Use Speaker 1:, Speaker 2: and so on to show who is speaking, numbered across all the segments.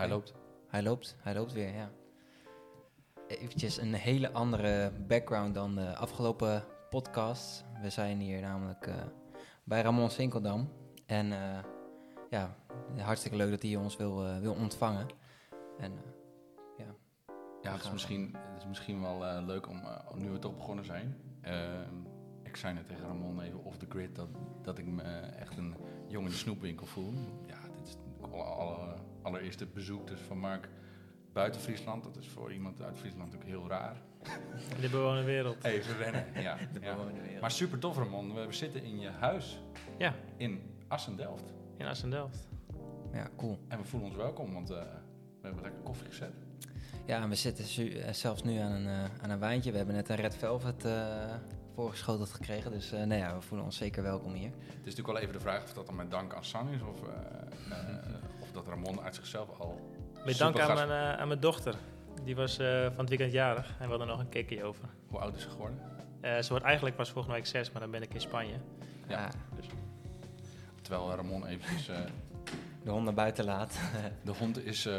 Speaker 1: Hij loopt.
Speaker 2: Hij loopt, hij loopt weer, ja. Eventjes een hele andere background dan de afgelopen podcast. We zijn hier namelijk eh, bij Ramon Sinkeldam. En eh, ja, hartstikke leuk dat hij ons wil, eh, wil ontvangen. En ja,
Speaker 1: Ja, het is misschien, het is misschien wel leuk om, nu we toch begonnen zijn. Ehm, ik zei net tegen Ramon even off the grid dat, dat ik me echt een jong in de snoepwinkel voel. Ja, dit is alle, alle, allereerste bezoek dus van Mark buiten Friesland. Dat is voor iemand uit Friesland natuurlijk heel raar.
Speaker 3: In de bewoonde wereld.
Speaker 1: Even rennen, ja.
Speaker 2: de
Speaker 1: ja.
Speaker 2: bewoonde wereld.
Speaker 1: Maar super tof Ramon, we zitten in je huis
Speaker 3: Ja,
Speaker 1: in Assendelft.
Speaker 3: in Assendelft.
Speaker 2: Ja, cool.
Speaker 1: En we voelen ons welkom, want eh, we hebben lekker koffie gezet.
Speaker 2: Ja, en we zitten eh, zelfs nu aan een, eh, aan een wijntje. We hebben net een Red Velvet eh voorgeschoteld gekregen. Dus eh nou ja, we voelen ons zeker welkom hier.
Speaker 1: Het is natuurlijk wel even de vraag of dat dan met dank aan San is of, of dat Ramon uit zichzelf al...
Speaker 3: Met dank aan mijn, eh, aan mijn dochter. Die was eh, van het weekend jarig en we hadden nog een kikkie over.
Speaker 1: Hoe oud is ze geworden?
Speaker 3: Eh, ze wordt eigenlijk pas volgende week zes, maar dan ben ik in Spanje.
Speaker 1: Ja.
Speaker 2: Ja,
Speaker 1: Terwijl Ramon eventjes... eh,
Speaker 2: de honden buiten laat.
Speaker 1: de hond is eh,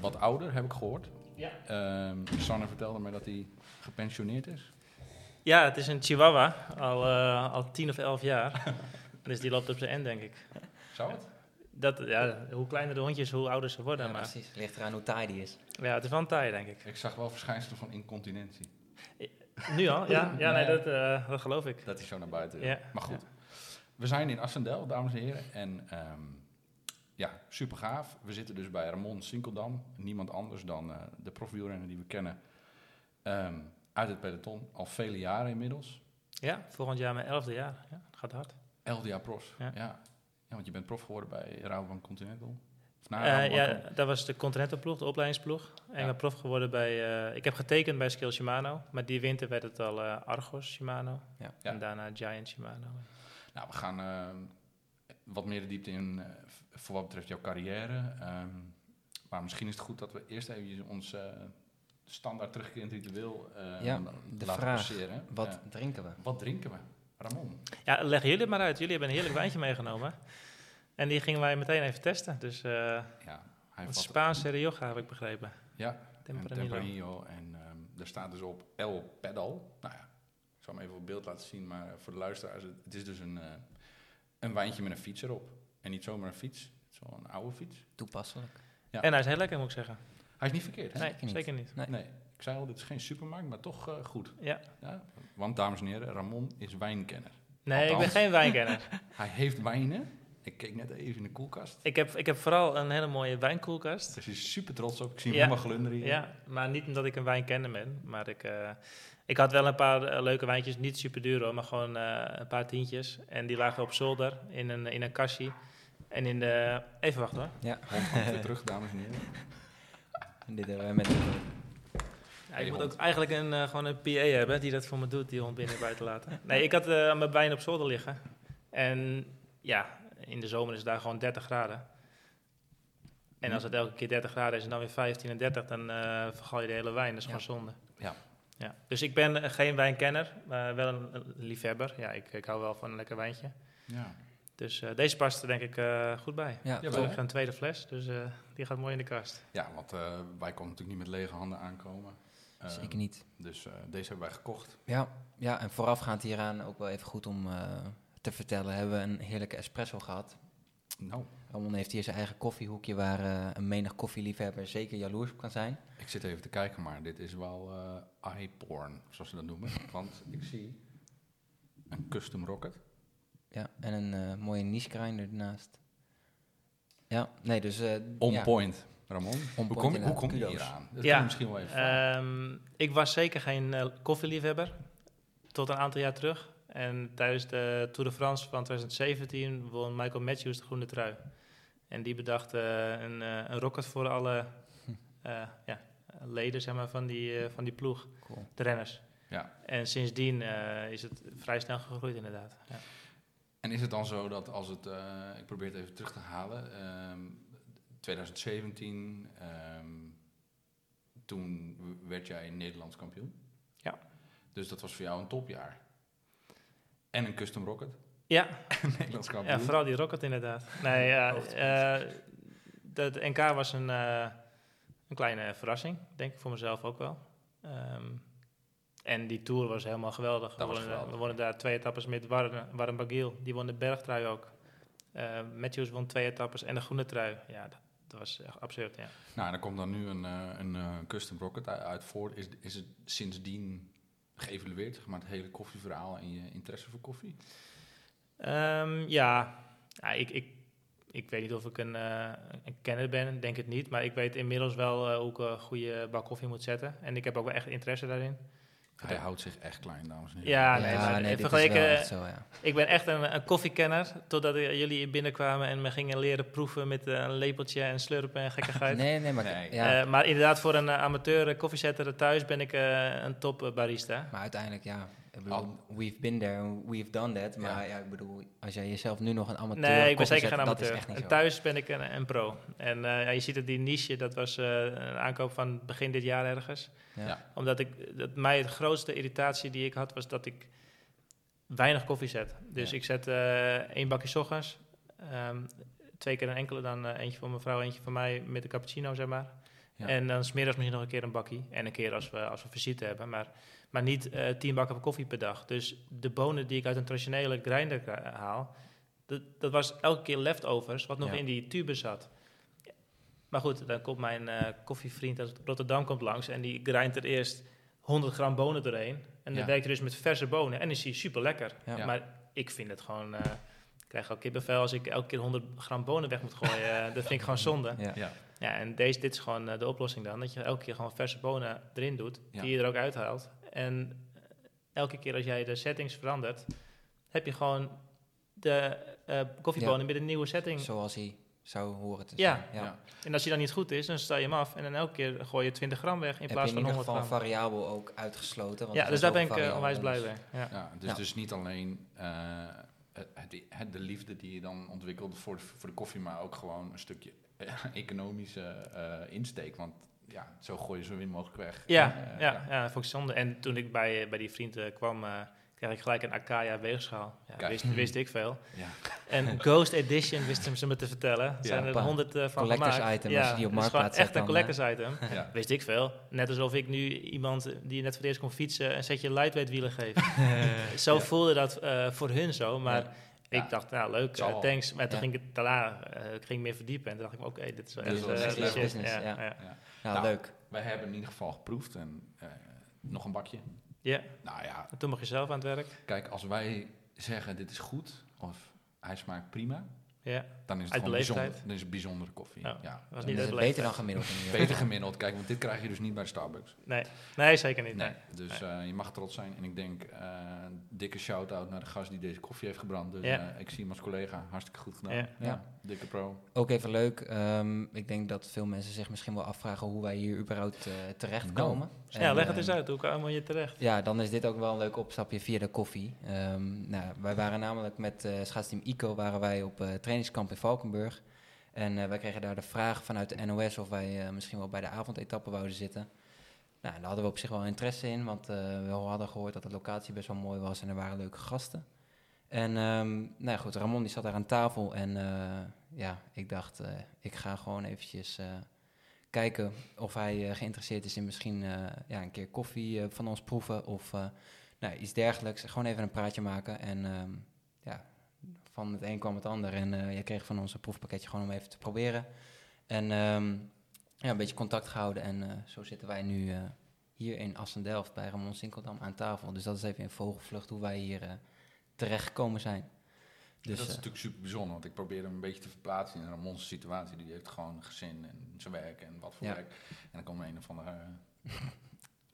Speaker 1: wat ouder, heb ik gehoord.
Speaker 3: Ja.
Speaker 1: Ehm Sanne vertelde me dat hij gepensioneerd is.
Speaker 3: Ja, het is een chihuahua, al, eh, al tien of elf jaar. dus die loopt op zijn end, denk ik.
Speaker 1: Zou het?
Speaker 3: Dat, ja, hoe kleiner de hondjes, hoe ouder ze worden.
Speaker 2: Ja,
Speaker 3: maar
Speaker 2: precies. Ligt eraan hoe taai die is.
Speaker 3: ja, het is wel een taai, denk ik.
Speaker 1: Ik zag wel verschijnselen van incontinentie.
Speaker 3: Nu al? Ja, ja nee,
Speaker 1: Nee.
Speaker 3: dat, eh, dat geloof ik.
Speaker 1: Dat hij zo naar buiten
Speaker 3: Ja.
Speaker 1: Maar goed. We zijn in Assendel, dames en heren. En ehm, ja, super gaaf. We zitten dus bij Ramon Sinkeldam. Niemand anders dan eh, de profwielrenner die we kennen. ehm, uit het peloton. Al vele jaren inmiddels.
Speaker 3: Ja, volgend jaar mijn elfde jaar. Ja, het gaat hard.
Speaker 1: Elfde jaar prof. Ja. Want je bent prof geworden bij Rabobank Continental. Of na
Speaker 3: Eh,
Speaker 1: Rabobank
Speaker 3: ja, dat was de Continental-ploeg, de opleidingsploeg. En
Speaker 1: Ja.
Speaker 3: ik ben prof geworden bij... eh, ik heb getekend bij Skill Shimano. Maar die winter werd het al eh, Argos Shimano.
Speaker 2: Ja.
Speaker 1: Ja.
Speaker 3: En daarna Giant Shimano.
Speaker 1: Nou, we gaan ehm, wat meer de diepte in eh, voor wat betreft jouw carrière. Ehm, maar misschien is het goed dat we eerst even ons eh, standaard terugkerend ritueel eh,
Speaker 2: Ja,
Speaker 1: laten
Speaker 2: de vraag.
Speaker 1: passeren.
Speaker 2: Wat drinken we?
Speaker 1: wat drinken we? Ramon.
Speaker 3: Ja, leg jullie het maar uit. Jullie hebben een heerlijk wijntje meegenomen. En die gingen wij meteen even testen. Dus eh
Speaker 1: Ja, hij vat-
Speaker 3: Spaanse Rioja heb ik begrepen.
Speaker 1: Ja, en
Speaker 3: Tempranillo.
Speaker 1: Tempranillo. En ehm, er staat dus op El Pedal. Nou ja, ik zal hem even op beeld laten zien. Maar voor de luisteraars, het, het is dus een, eh, een wijntje met een fiets erop. En niet zomaar een fiets. Het is wel een oude fiets.
Speaker 2: Toepasselijk.
Speaker 1: Ja.
Speaker 3: En hij is heel lekker, moet ik zeggen.
Speaker 1: Hij is niet verkeerd, hè?
Speaker 3: Nee,
Speaker 2: zeker niet.
Speaker 3: zeker niet.
Speaker 2: Nee.
Speaker 1: Nee, zei al, dit is geen supermarkt, maar toch eh, goed.
Speaker 3: Ja.
Speaker 1: Ja? Want, dames en heren, Ramon is wijnkenner.
Speaker 3: Nee, ik ben geen wijnkenner.
Speaker 1: Hij heeft wijnen. Ik keek net even in de koelkast.
Speaker 3: ik, heb, ik heb vooral een hele mooie wijnkoelkast.
Speaker 1: Daar is hij super trots op. Ik zie hem
Speaker 3: Ja.
Speaker 1: helemaal glunderen hier.
Speaker 3: Ja, maar niet omdat ik een wijnkenner ben. Maar ik, eh, ik had wel een paar eh, leuke wijntjes. Niet super duur hoor, maar gewoon eh, een paar tientjes. En die lagen op zolder in een, in een kastje. En in de... Even wachten hoor.
Speaker 2: Ja,
Speaker 1: Hond komt weer terug, dames en heren.
Speaker 2: en dit hebben we met
Speaker 3: Ja, ik moet
Speaker 1: hond.
Speaker 3: ook eigenlijk een, eh, gewoon een PA hebben die dat voor me doet, die hond binnen en buiten laten. Nee, ik had eh, mijn wijn op zolder liggen. En ja, in de zomer is het daar gewoon 30 graden. En als het elke keer 30 graden is en dan weer 15 en 30, dan eh vergal je de hele wijn. Dat is
Speaker 2: Ja.
Speaker 3: gewoon zonde.
Speaker 1: Ja.
Speaker 3: Ja. Dus ik ben geen wijnkenner, maar wel een, liefhebber. Ja, ik, ik hou wel van een lekker wijntje.
Speaker 1: Ja.
Speaker 3: Dus deze past er denk ik goed bij.
Speaker 2: Ja,
Speaker 1: Jawel.
Speaker 3: Ik heb een tweede fles, dus die gaat mooi in de kast.
Speaker 1: ja, want wij konden natuurlijk niet met lege handen aankomen.
Speaker 2: Zeker niet.
Speaker 1: Dus eh, deze hebben wij gekocht.
Speaker 2: Ja, ja, en voorafgaand hieraan ook wel even goed om eh, te vertellen, hebben we een heerlijke espresso gehad.
Speaker 1: Nou,
Speaker 2: Ramon heeft hier zijn eigen koffiehoekje waar eh, een menig koffieliefhebber zeker jaloers op kan zijn.
Speaker 1: ik zit even te kijken, maar dit is wel eye porn, zoals ze dat noemen. Want ik zie een custom rocket.
Speaker 2: Ja, en een mooie niche grinder ernaast. Ja, nee, dus...
Speaker 1: On
Speaker 2: ja,
Speaker 1: point, Ramon.
Speaker 2: on
Speaker 1: hoe kom, je- hoe kom je
Speaker 2: Kudos.
Speaker 1: hier aan? Dat
Speaker 3: Ja,
Speaker 1: misschien wel even.
Speaker 3: Ehm, ik was zeker geen eh, koffieliefhebber tot een aantal jaar terug. En tijdens de Tour de France van 2017 won Michael Matthews de groene trui. En die bedacht eh, een, eh, een rocket voor alle eh, ja, leden zeg maar, van, die, van die ploeg,
Speaker 2: Cool.
Speaker 3: de renners.
Speaker 1: Ja.
Speaker 3: En sindsdien eh, is het vrij snel gegroeid inderdaad. Ja.
Speaker 1: En is het dan zo dat als het, eh, ik probeer het even terug te halen, ehm, 2017, ehm, toen werd jij Nederlands kampioen.
Speaker 3: Ja.
Speaker 1: Dus dat was voor jou een topjaar. En een custom rocket,
Speaker 3: Ja,
Speaker 1: Nederlands kampioen.
Speaker 3: ja, vooral die rocket inderdaad. Nee, de, de NK was een, eh, een kleine verrassing, denk ik voor mezelf ook wel. Ehm, en die tour was helemaal geweldig.
Speaker 1: Dat
Speaker 3: we, wonnen,
Speaker 1: geweldig.
Speaker 3: we wonnen daar twee etappes met Warren, Warren Bagiel. Die won de bergtrui ook. Eh, Matthews won twee etappes en de groene trui. Ja, dat, dat was echt absurd, ja.
Speaker 1: Nou, en er komt dan nu een, eh, een eh, custom rocket uit, voort. Is, is het sindsdien geëvalueerd, zeg maar, het hele koffieverhaal en je interesse voor koffie?
Speaker 3: Ehm, ja, ja ik, ik, ik weet niet of ik een, eh, een kenner ben, denk het niet. Maar ik weet inmiddels wel hoe ik een goede bak koffie moet zetten. En ik heb ook wel echt interesse daarin.
Speaker 1: Hij houdt zich echt klein, dames en heren.
Speaker 3: Ja, nee, maar
Speaker 2: dit is
Speaker 3: vergeleken-
Speaker 2: wel echt zo, ja.
Speaker 3: Ik ben echt een, een koffiekenner, totdat jullie binnenkwamen en me gingen leren proeven met eh, een lepeltje en slurpen en gekkigheid.
Speaker 2: Nee, nee, maar,
Speaker 1: Nee.
Speaker 2: Ja,
Speaker 3: Eh, maar inderdaad, voor een eh, amateur koffiezetter thuis ben ik een top barista.
Speaker 2: maar uiteindelijk, ja. Bedoel, we've been there, we've done that. Maar ja. ik bedoel, als jij jezelf nu nog een amateur
Speaker 3: Nee, ik ben zeker geen amateur. En thuis ben ik een, een pro. En eh, ja, je ziet het, die niche, dat was eh, een aankoop van begin dit jaar ergens.
Speaker 2: Ja.
Speaker 3: Omdat ik, dat mij de grootste irritatie die ik had, was dat ik weinig koffie zet. Dus ik zet eh één bakje ochtends, ehm, twee keer een enkele, dan eentje voor mijn vrouw, eentje voor mij met de cappuccino, zeg maar. En dan smiddags misschien nog een keer een bakkie. En een keer als we, als we visite hebben. Maar, maar niet eh, tien bakken koffie per dag. Dus de bonen die ik uit een traditionele grinder ka- haal... Dat, dat was elke keer leftovers, wat nog
Speaker 2: Ja.
Speaker 3: in die tube zat. Maar goed, dan komt mijn eh, koffievriend uit Rotterdam komt langs... en die grindt er eerst 100 gram bonen doorheen. En dan
Speaker 1: Ja.
Speaker 3: werkt hij dus met verse bonen. En is die super lekker.
Speaker 2: Ja.
Speaker 1: Ja.
Speaker 3: Maar ik vind het gewoon... eh, ik krijg al kippenvel als ik elke keer 100 gram bonen weg moet gooien. Eh, dat vind ik gewoon zonde.
Speaker 2: Ja.
Speaker 1: Ja.
Speaker 3: Ja, en deze, dit is gewoon eh, de oplossing dan. Dat je elke keer gewoon verse bonen erin doet,
Speaker 1: Ja.
Speaker 3: die je er ook uithaalt. En elke keer als jij de settings verandert, heb je gewoon de eh, koffiebonen met een nieuwe setting.
Speaker 2: Zoals hij zou horen te
Speaker 3: Ja.
Speaker 2: zijn.
Speaker 1: Ja.
Speaker 3: En als die dan niet goed is, dan sta je hem af. En dan elke keer gooi je 20 gram weg in
Speaker 2: Heb
Speaker 3: plaats
Speaker 2: je in
Speaker 3: van
Speaker 2: ieder
Speaker 3: 100
Speaker 2: geval
Speaker 3: gram.
Speaker 2: een variabel ook uitgesloten? want
Speaker 3: Ja, dus daar ben ik eh, onwijs blij mee. Ja.
Speaker 1: Ja, dus,
Speaker 2: Ja.
Speaker 1: dus niet alleen eh, het, het- het- de liefde die je dan ontwikkelt voor de, voor de koffie, maar ook gewoon een stukje economische eh, insteek. Want ja, zo gooi je zo min mogelijk weg.
Speaker 3: Ja,
Speaker 1: Eh,
Speaker 3: ja, ja, dat vond ik zonde. En toen ik bij, eh, bij die vriend eh, kwam, eh, kreeg ik gelijk een Akaya weegschaal. Ja, wist, wist ik veel.
Speaker 1: ja.
Speaker 3: En Ghost Edition wisten ze me te vertellen. Er zijn er honderd eh, van
Speaker 2: Collectors
Speaker 3: gemaakt.
Speaker 2: item, als je die op
Speaker 3: het
Speaker 2: Marktplaats
Speaker 3: echt een collectors item.
Speaker 1: ja.
Speaker 3: Wist ik veel. Net alsof ik nu iemand die net voor het eerst kon fietsen een setje lightweight wielen geef. zo voelde dat eh, voor hun zo. Maar
Speaker 1: Ja.
Speaker 3: ik
Speaker 1: Ja.
Speaker 3: dacht, nou leuk, thanks. Maar toen
Speaker 2: Ja.
Speaker 3: ging ik daarna eh, ik ging meer verdiepen. En toen dacht ik, oké, dit is wel echt
Speaker 2: business, ja.
Speaker 3: Ja.
Speaker 2: Nou,
Speaker 1: Nou,
Speaker 2: leuk.
Speaker 1: Wij hebben in ieder geval geproefd en eh, nog een bakje.
Speaker 3: Ja.
Speaker 1: Nou ja,
Speaker 3: En toen mag je zelf aan het werk.
Speaker 1: kijk, als wij zeggen dit is goed of hij smaakt prima,
Speaker 3: Ja.
Speaker 1: dan is het
Speaker 3: Uit
Speaker 1: gewoon
Speaker 3: beleefdheid?
Speaker 1: bijzonder, dan is het bijzondere koffie.
Speaker 3: Ja.
Speaker 1: Ja.
Speaker 3: Was
Speaker 2: Dan
Speaker 3: niet
Speaker 2: is het beter dan gemiddeld.
Speaker 1: Beter gemiddeld, kijk, want dit krijg je dus niet bij Starbucks.
Speaker 3: Nee. nee, zeker niet.
Speaker 1: Nee,
Speaker 3: Nee.
Speaker 1: dus eh, je mag trots zijn. En ik denk, eh dikke shout-out naar de gast die deze koffie heeft gebrand. Dus
Speaker 3: Ja.
Speaker 1: eh, ik zie hem als collega. Hartstikke goed gedaan.
Speaker 3: Ja.
Speaker 2: Ja.
Speaker 1: Dikke pro.
Speaker 2: Ook even leuk. ehm, ik denk dat veel mensen zich misschien wel afvragen hoe wij hier überhaupt eh, terechtkomen.
Speaker 3: Ja,
Speaker 2: En,
Speaker 3: leg het eens
Speaker 2: ehm,
Speaker 3: uit. Hoe kom je terecht?
Speaker 2: Ja, dan is dit ook wel een leuk opstapje via de koffie. Ehm, nou, wij waren namelijk met eh schaatsteam ICO waren wij op eh, trainingskamp in Valkenburg. En eh, wij kregen daar de vraag vanuit de NOS of wij eh, misschien wel bij de avondetappe wouden zitten. Nou, daar hadden we op zich wel interesse in, want eh, we hadden gehoord dat de locatie best wel mooi was en er waren leuke gasten. En ehm, nou goed, Ramon die zat daar aan tafel en ja, ik dacht, ik ga gewoon eventjes kijken of hij geïnteresseerd is in misschien ja, een keer koffie van ons proeven of nou, iets dergelijks. Gewoon even een praatje maken en ehm, van het een kwam het ander. En eh jij kreeg van ons een proefpakketje gewoon om even te proberen. En ehm, ja, een beetje contact gehouden en eh, zo zitten wij nu eh, hier in Assen-Delft bij Ramon Sinkeldam aan tafel. Dus dat is even in vogelvlucht hoe wij hier eh, terecht gekomen zijn. Dus,
Speaker 1: dat is natuurlijk super bijzonder. Want ik probeer hem een beetje te verplaatsen in Ramon's situatie. Die heeft gewoon een gezin en zijn werk en wat voor
Speaker 2: Ja.
Speaker 1: werk. En dan komt een of andere... eh,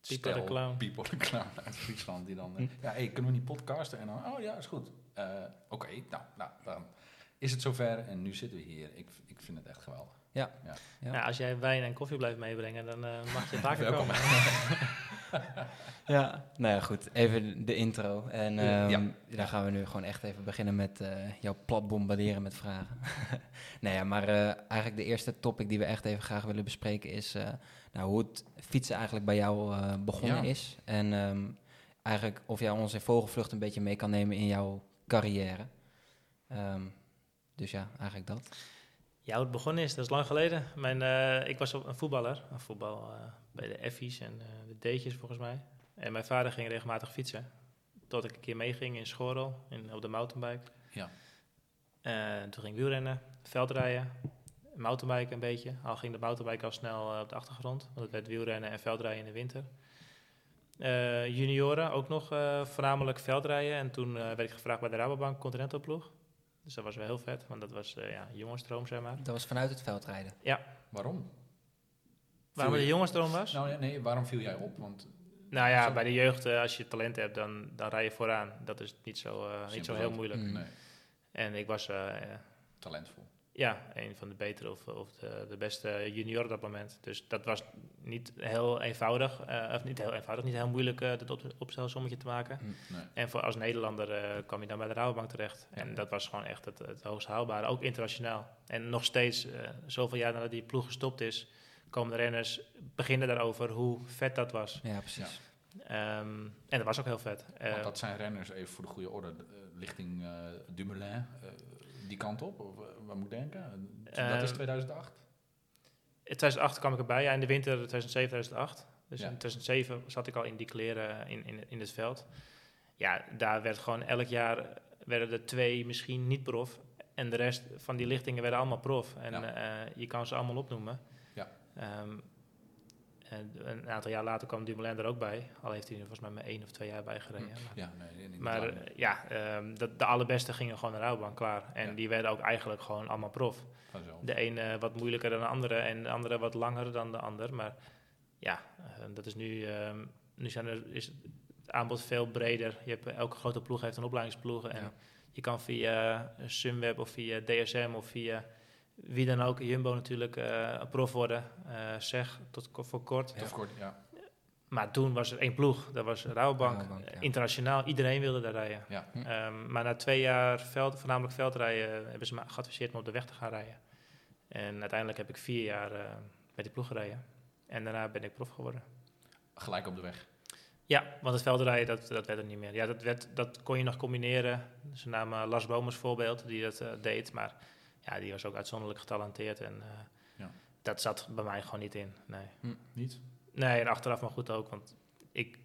Speaker 3: Pipo de Clown.
Speaker 1: Pipo de Clown uit Friesland. Die dan... eh, ja, hey, kunnen we niet podcasten? En dan... Oh ja, is goed. Eh, Oké, nou, nou, dan is het zover. En nu zitten we hier. Ik, ik vind het echt geweldig.
Speaker 2: Ja.
Speaker 3: Ja, als jij wijn en koffie blijft meebrengen, dan eh, mag je vaker
Speaker 1: Welkom.
Speaker 3: komen.
Speaker 2: Ja, nou ja, goed. Even de intro. En
Speaker 1: Ja.
Speaker 2: ehm, dan gaan we nu gewoon echt even beginnen met eh jou plat bombarderen met vragen. nou ja, maar eh, eigenlijk de eerste topic die we echt even graag willen bespreken is eh, nou, hoe het fietsen eigenlijk bij jou eh, begonnen
Speaker 1: Ja.
Speaker 2: is. En ehm, eigenlijk of jij ons in vogelvlucht een beetje mee kan nemen in jouw carrière. Ehm, dus ja, eigenlijk dat.
Speaker 3: Ja, hoe het begonnen is, dat is lang geleden. Mijn, eh, ik was op een voetballer, een voetbal eh, bij de Effies en eh, de D'tjes volgens mij. En mijn vader ging regelmatig fietsen. Tot ik een keer meeging in Schorel, in, op de mountainbike.
Speaker 1: Ja.
Speaker 3: En toen ging ik wielrennen, veldrijden, mountainbiken een beetje. Al ging de mountainbike al snel op de achtergrond, want het werd wielrennen en veldrijden in de winter. Eh, junioren ook nog eh, voornamelijk veldrijden. En toen eh, werd ik gevraagd bij de Rabobank Continental ploeg. Dus dat was wel heel vet, want dat was eh ja, jongensstroom, zeg maar.
Speaker 2: Dat was vanuit het veldrijden.
Speaker 1: Waarom?
Speaker 3: Waarom
Speaker 1: je-
Speaker 3: de jongensstroom was?
Speaker 1: Nou ja, nee, waarom viel jij op? Want
Speaker 3: Nou ja,
Speaker 1: Zo-
Speaker 3: bij de jeugd, als je talent hebt, dan, dan rij je vooraan. Dat is niet zo, eh, niet zo heel moeilijk.
Speaker 2: Mm.
Speaker 1: nee,
Speaker 3: En ik was
Speaker 1: talentvol.
Speaker 3: Ja, een van de betere of, of de, de beste junior op dat moment. Dus dat was niet heel eenvoudig, eh, of niet heel eenvoudig, niet heel moeilijk eh dat op, opstelsommetje te maken.
Speaker 1: Nee.
Speaker 3: En voor als Nederlander eh, kwam je dan bij de Rabobank terecht. En dat was gewoon echt het, het hoogst haalbare, ook internationaal. En nog steeds, eh, zoveel jaar nadat die ploeg gestopt is, komen de renners beginnen daarover hoe vet dat was.
Speaker 2: Ja, precies.
Speaker 3: Ehm, en dat was ook heel vet. Eh,
Speaker 1: Want dat zijn renners, even voor de goede orde, de, eh, lichting Dumoulin, eh, die kant op? Of, eh, waar moet ik denken? dat is
Speaker 3: Ehm,
Speaker 1: 2008?
Speaker 3: In 2008 kwam ik erbij, ja, in de winter 2007, 2008. Dus
Speaker 1: Ja.
Speaker 3: in 2007 zat ik al in die kleren in, in, in het veld. Ja, daar werd gewoon elk jaar werden er twee misschien niet prof. En de rest van die lichtingen werden allemaal prof. En
Speaker 1: Ja.
Speaker 3: eh, je kan ze allemaal opnoemen.
Speaker 1: Ja.
Speaker 3: Ehm, en een aantal jaar later kwam Dumoulin er ook bij. Al heeft hij er volgens mij maar één of twee jaar bij gereden. Maar-
Speaker 1: Ja, nee, niet
Speaker 3: Maar
Speaker 1: lang.
Speaker 3: eh, ja, ehm, de, de allerbeste gingen gewoon naar Rabobank klaar. En
Speaker 1: Ja.
Speaker 3: die werden ook eigenlijk gewoon allemaal prof.
Speaker 1: Vanzelf.
Speaker 3: De ene wat moeilijker dan de andere en de andere wat langer dan de ander. Maar ja, eh, dat is nu, ehm, nu zijn er, is het aanbod veel breder. Je hebt, elke grote ploeg heeft een opleidingsploeg. En
Speaker 2: Ja.
Speaker 3: je kan via eh, Sunweb of via DSM of via wie dan ook, Jumbo natuurlijk, eh, een prof worden. eh, zeg, tot voor kort.
Speaker 1: Of kort, ja.
Speaker 3: Maar toen was er één ploeg, dat was. Rabobank, Eh,
Speaker 2: ja.
Speaker 3: Internationaal, iedereen wilde daar rijden.
Speaker 1: Ja.
Speaker 2: Hm.
Speaker 3: Ehm, maar na twee jaar veld, voornamelijk veldrijden hebben ze me geadviseerd om op de weg te gaan rijden. En uiteindelijk heb ik vier jaar eh met die ploeg gereden. En daarna ben ik prof geworden.
Speaker 1: Gelijk op de weg.
Speaker 3: Ja, want het veldrijden, dat, dat werd er niet meer. Ja, dat, werd, dat kon je nog combineren. Ze namen Lars Boom als voorbeeld, die dat deed. Maar ja, die was ook uitzonderlijk getalenteerd. En eh,
Speaker 1: Ja.
Speaker 3: dat zat bij mij gewoon niet in, nee.
Speaker 1: Niet?
Speaker 3: Nee, en achteraf maar goed ook, want ik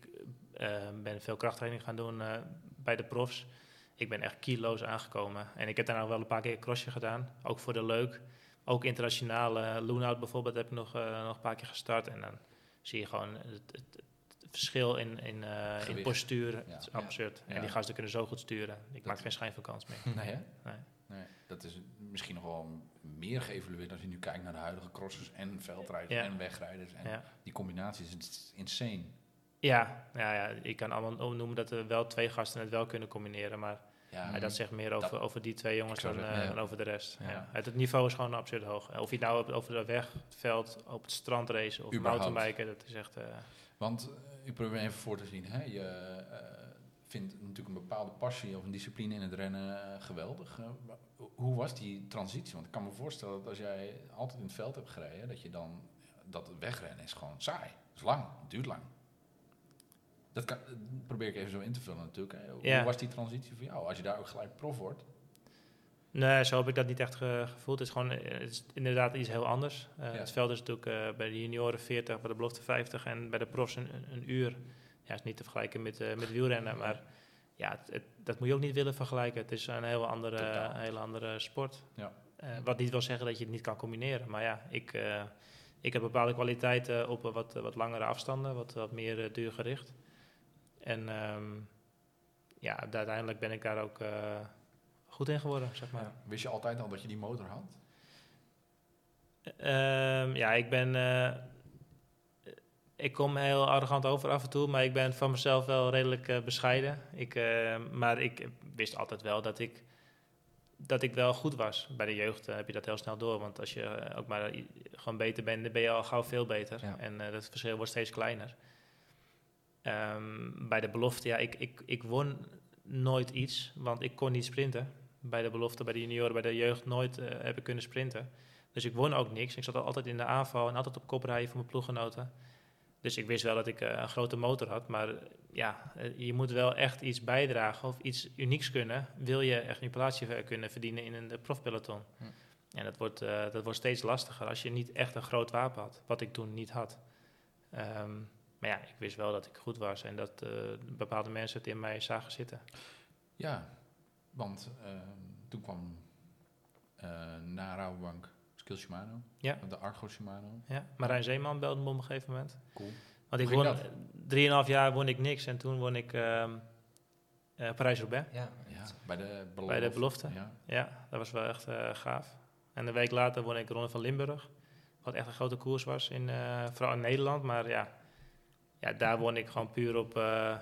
Speaker 3: eh, ben veel krachttraining gaan doen eh, bij de profs. Ik ben echt kilo's aangekomen. En ik heb daarna wel een paar keer een crossje gedaan, ook voor de leuk. Ook internationaal, eh Loenout bijvoorbeeld heb ik nog, nog een paar keer gestart. En dan zie je gewoon het, het, het verschil in, in, eh, in postuur.
Speaker 1: Ja.
Speaker 3: Het is absurd.
Speaker 1: Ja.
Speaker 3: En die gasten kunnen zo goed sturen. Ik
Speaker 1: Dat-
Speaker 3: maak geen schijn van kans meer.
Speaker 1: Nee, hè?
Speaker 3: Nee.
Speaker 1: Nee. Dat is misschien nog wel meer geëvalueerd als je nu kijkt naar de huidige crossers en veldrijders
Speaker 3: Ja.
Speaker 1: en wegrijders. En
Speaker 3: Ja.
Speaker 1: die combinatie is is insane.
Speaker 3: Ja, ja, ja, ik kan allemaal noemen dat er wel twee gasten het wel kunnen combineren. Maar
Speaker 1: Ja,
Speaker 3: dat zegt meer over, over die twee jongens dan,
Speaker 1: zeggen,
Speaker 3: eh, dan over de rest.
Speaker 2: Ja.
Speaker 3: Het, niveau is gewoon absurd hoog. Of je het nou over de weg, het veld, op het strand racen of
Speaker 1: Überhaupt.
Speaker 3: mountainbiken, dat is echt... eh,
Speaker 1: Want eh, ik probeer even voor te zien. Hè? Je vindt natuurlijk een bepaalde passie of een discipline in het rennen eh, geweldig. Eh, hoe was die transitie? Want ik kan me voorstellen dat als jij altijd in het veld hebt gereden, dat je dan dat wegrennen is gewoon saai. Het is lang, het duurt lang. Dat kan, dat probeer ik even zo in te vullen natuurlijk. Hè. Hoe
Speaker 3: Ja.
Speaker 1: was die transitie voor jou? Als je daar ook gelijk prof wordt.
Speaker 3: nee, zo heb ik dat niet echt ge- gevoeld. Het is gewoon eh, het is inderdaad iets heel anders. Eh,
Speaker 1: Ja.
Speaker 3: Het veld is natuurlijk eh, bij de junioren 40, bij de belofte 50 en bij de profs een uur. Ja, is niet te vergelijken met, eh, met wielrennen, maar ja, het, het- dat moet je ook niet willen vergelijken. Het is een heel andere, een hele andere sport.
Speaker 1: Ja.
Speaker 3: Eh, wat niet wil zeggen dat je het niet kan combineren. Maar ja, ik, eh, ik heb bepaalde kwaliteiten op wat, wat langere afstanden, wat, wat meer duurgericht. En ehm, ja, uiteindelijk ben ik daar ook goed in geworden, zeg maar.
Speaker 1: Wist je altijd al dat je die motor had?
Speaker 3: Ehm, ja, ik ben. Ik kom heel arrogant over af en toe, maar ik ben van mezelf wel redelijk eh, bescheiden. Ik, eh, maar ik wist altijd wel dat ik, dat ik wel goed was. Bij de jeugd eh, heb je dat heel snel door, want als je ook maar gewoon beter bent, dan ben je al gauw veel beter.
Speaker 2: Ja.
Speaker 3: En dat verschil wordt steeds kleiner. Ehm, bij de belofte, ja, ik, ik, ik won nooit iets, want ik kon niet sprinten. Bij de belofte, bij de junioren, bij de jeugd nooit heb ik kunnen sprinten. Dus ik won ook niks. Ik zat altijd in de aanval en altijd op kop rijden voor mijn ploeggenoten. Dus ik wist wel dat ik eh, een grote motor had. Maar eh, ja, eh, je moet wel echt iets bijdragen of iets unieks kunnen. Wil je echt een plaatje eh, kunnen verdienen in een profpeloton.
Speaker 2: Hm.
Speaker 3: En dat wordt, dat wordt steeds lastiger als je niet echt een groot wapen had, wat ik toen niet had. Ehm, maar ja, ik wist wel dat ik goed was en dat bepaalde mensen het in mij zagen zitten.
Speaker 1: Ja, want ehm, toen kwam eh na Rabobank Skill Shimano,
Speaker 3: Ja.
Speaker 1: de Argo Shimano.
Speaker 3: Ja, Marijn Zeeman belde me op een gegeven moment.
Speaker 1: Cool.
Speaker 3: Want ik won, drieënhalf jaar won ik niks en toen won ik ehm eh, Parijs-Roubaix
Speaker 2: Ja,
Speaker 1: Ja, bij de belofte.
Speaker 3: bij de belofte.
Speaker 1: Ja,
Speaker 3: Ja, dat was wel echt eh, gaaf. En een week later won ik de Ronde van Limburg. Wat echt een grote koers was, in, eh, vooral in Nederland. Maar ja, ja daar won ik gewoon puur op uh,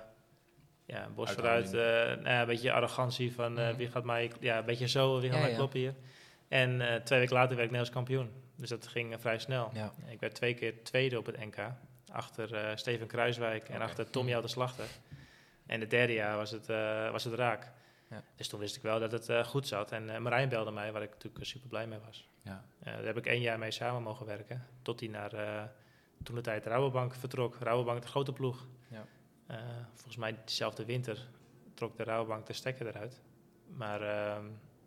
Speaker 3: ja, bos vooruit. eh, nou ja, een beetje arrogantie van eh,
Speaker 2: Mhm.
Speaker 3: wie gaat mij... Ja, een beetje zo, wie gaat
Speaker 2: Ja,
Speaker 3: mij
Speaker 2: ja.
Speaker 3: kloppen hier. En eh, twee weken later werd ik Nederlands kampioen. Dus dat ging eh, vrij snel.
Speaker 2: ja.
Speaker 3: Ik werd twee keer tweede op het NK. Achter eh, Steven Kruiswijk en achter Tommy Out de Slachter. En het derde jaar was het, was het raak.
Speaker 2: Ja.
Speaker 3: Dus toen wist ik wel dat het goed zat. En Marijn belde mij, waar ik natuurlijk super blij mee was.
Speaker 1: ja.
Speaker 3: Daar heb ik één jaar mee samen mogen werken. Tot hij naar toen de tijd Rabobank vertrok. Rabobank, de grote ploeg.
Speaker 2: Ja.
Speaker 3: Volgens mij diezelfde winter trok de Rabobank de stekker eruit. Maar ehm,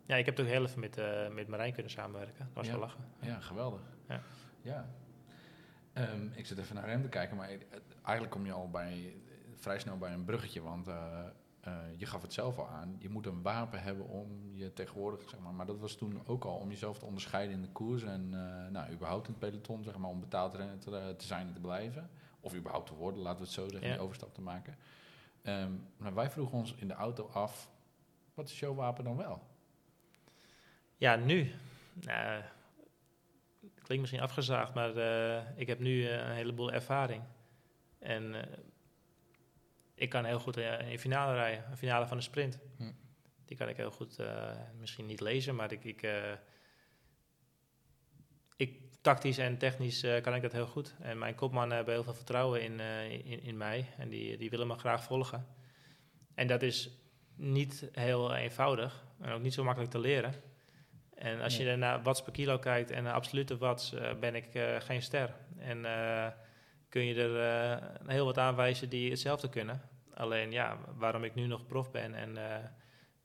Speaker 3: ja, ik heb toch heel even met, eh, met Marijn kunnen samenwerken. Dat was
Speaker 1: Ja.
Speaker 3: wel lachen.
Speaker 1: Ja, geweldig.
Speaker 3: Ja.
Speaker 1: Ja. Ehm, ik zit even naar hem te kijken, maar het- eigenlijk kom je al bij, vrij snel bij een bruggetje, want eh, eh, je gaf het zelf al aan. Je moet een wapen hebben om je tegenwoordig, zeg maar, maar dat was toen ook al om jezelf te onderscheiden in de koers en eh, nou, überhaupt in het peloton, zeg maar, om betaald te, te zijn en te blijven. Of überhaupt te worden, laten we het zo zeggen,
Speaker 3: Ja.
Speaker 1: die overstap te maken. Ehm, maar wij vroegen ons in de auto af, wat is jouw wapen dan wel?
Speaker 3: Ja, nu. Nou, klinkt misschien afgezaagd, maar eh, ik heb nu eh, een heleboel ervaring. En eh, ik kan heel goed in finale rijden, een finale van een sprint.
Speaker 2: Hm.
Speaker 3: Die kan ik heel goed, misschien niet lezen, maar ik, ik, ik tactisch en technisch kan ik dat heel goed. En mijn kopmannen hebben heel veel vertrouwen in, in, in mij en die, die willen me graag volgen. En dat is niet heel eenvoudig en ook niet zo makkelijk te leren. En als
Speaker 2: Nee.
Speaker 3: je naar watts per kilo kijkt en naar absolute watts, eh, ben ik eh, geen ster. En eh, kun je er heel wat aanwijzen die hetzelfde kunnen. Alleen ja, waarom ik nu nog prof ben en,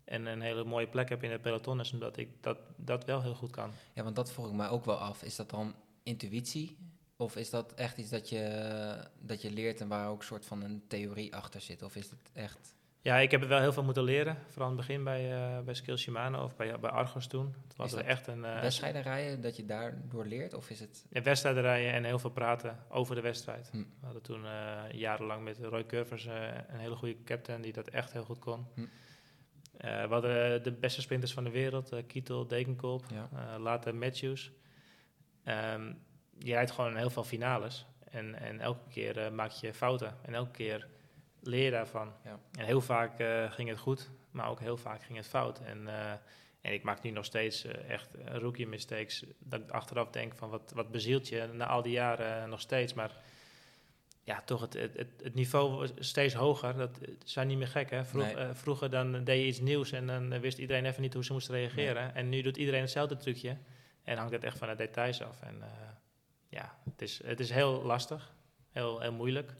Speaker 3: en een hele mooie plek heb in het peloton is omdat ik dat, dat wel heel goed kan.
Speaker 2: ja, want dat vroeg ik mij ook wel af. Is dat dan intuïtie? Of is dat echt iets dat je, dat je leert en waar ook een soort van een theorie achter zit? Of is het echt...
Speaker 3: Ja, ik heb er wel heel veel moeten leren. Vooral in het begin bij, eh bij Skill Shimano of bij, bij Argos toen. Het was er echt een... eh,
Speaker 2: wedstrijden rijden, dat je daardoor leert? Of is het...
Speaker 3: Ja, wedstrijden rijden en heel veel praten over de wedstrijd.
Speaker 2: Hm.
Speaker 3: We hadden toen eh, jarenlang met Roy Curvers een hele goede captain die dat echt heel goed kon.
Speaker 2: Hm.
Speaker 3: We hadden de beste sprinters van de wereld, Kietel, Dekenkop,
Speaker 2: Ja.
Speaker 3: later Matthews. Ehm, je rijdt gewoon heel veel finales en, en elke keer maak je fouten en elke keer leer daarvan.
Speaker 2: Ja.
Speaker 3: En heel vaak eh, ging het goed, maar ook heel vaak ging het fout. En, eh, en ik maak nu nog steeds eh, echt rookie mistakes. Dat ik achteraf denk van wat, wat bezielt je na al die jaren nog steeds. Maar ja, toch het, het, het, niveau was steeds hoger. Dat zijn niet meer gek hè. Vroeg,
Speaker 2: Nee.
Speaker 3: vroeger dan deed je iets nieuws en dan wist iedereen even niet hoe ze moesten reageren. En nu doet iedereen hetzelfde trucje. En hangt het echt van de details af. En ja, het is, het is heel lastig. Heel, heel moeilijk.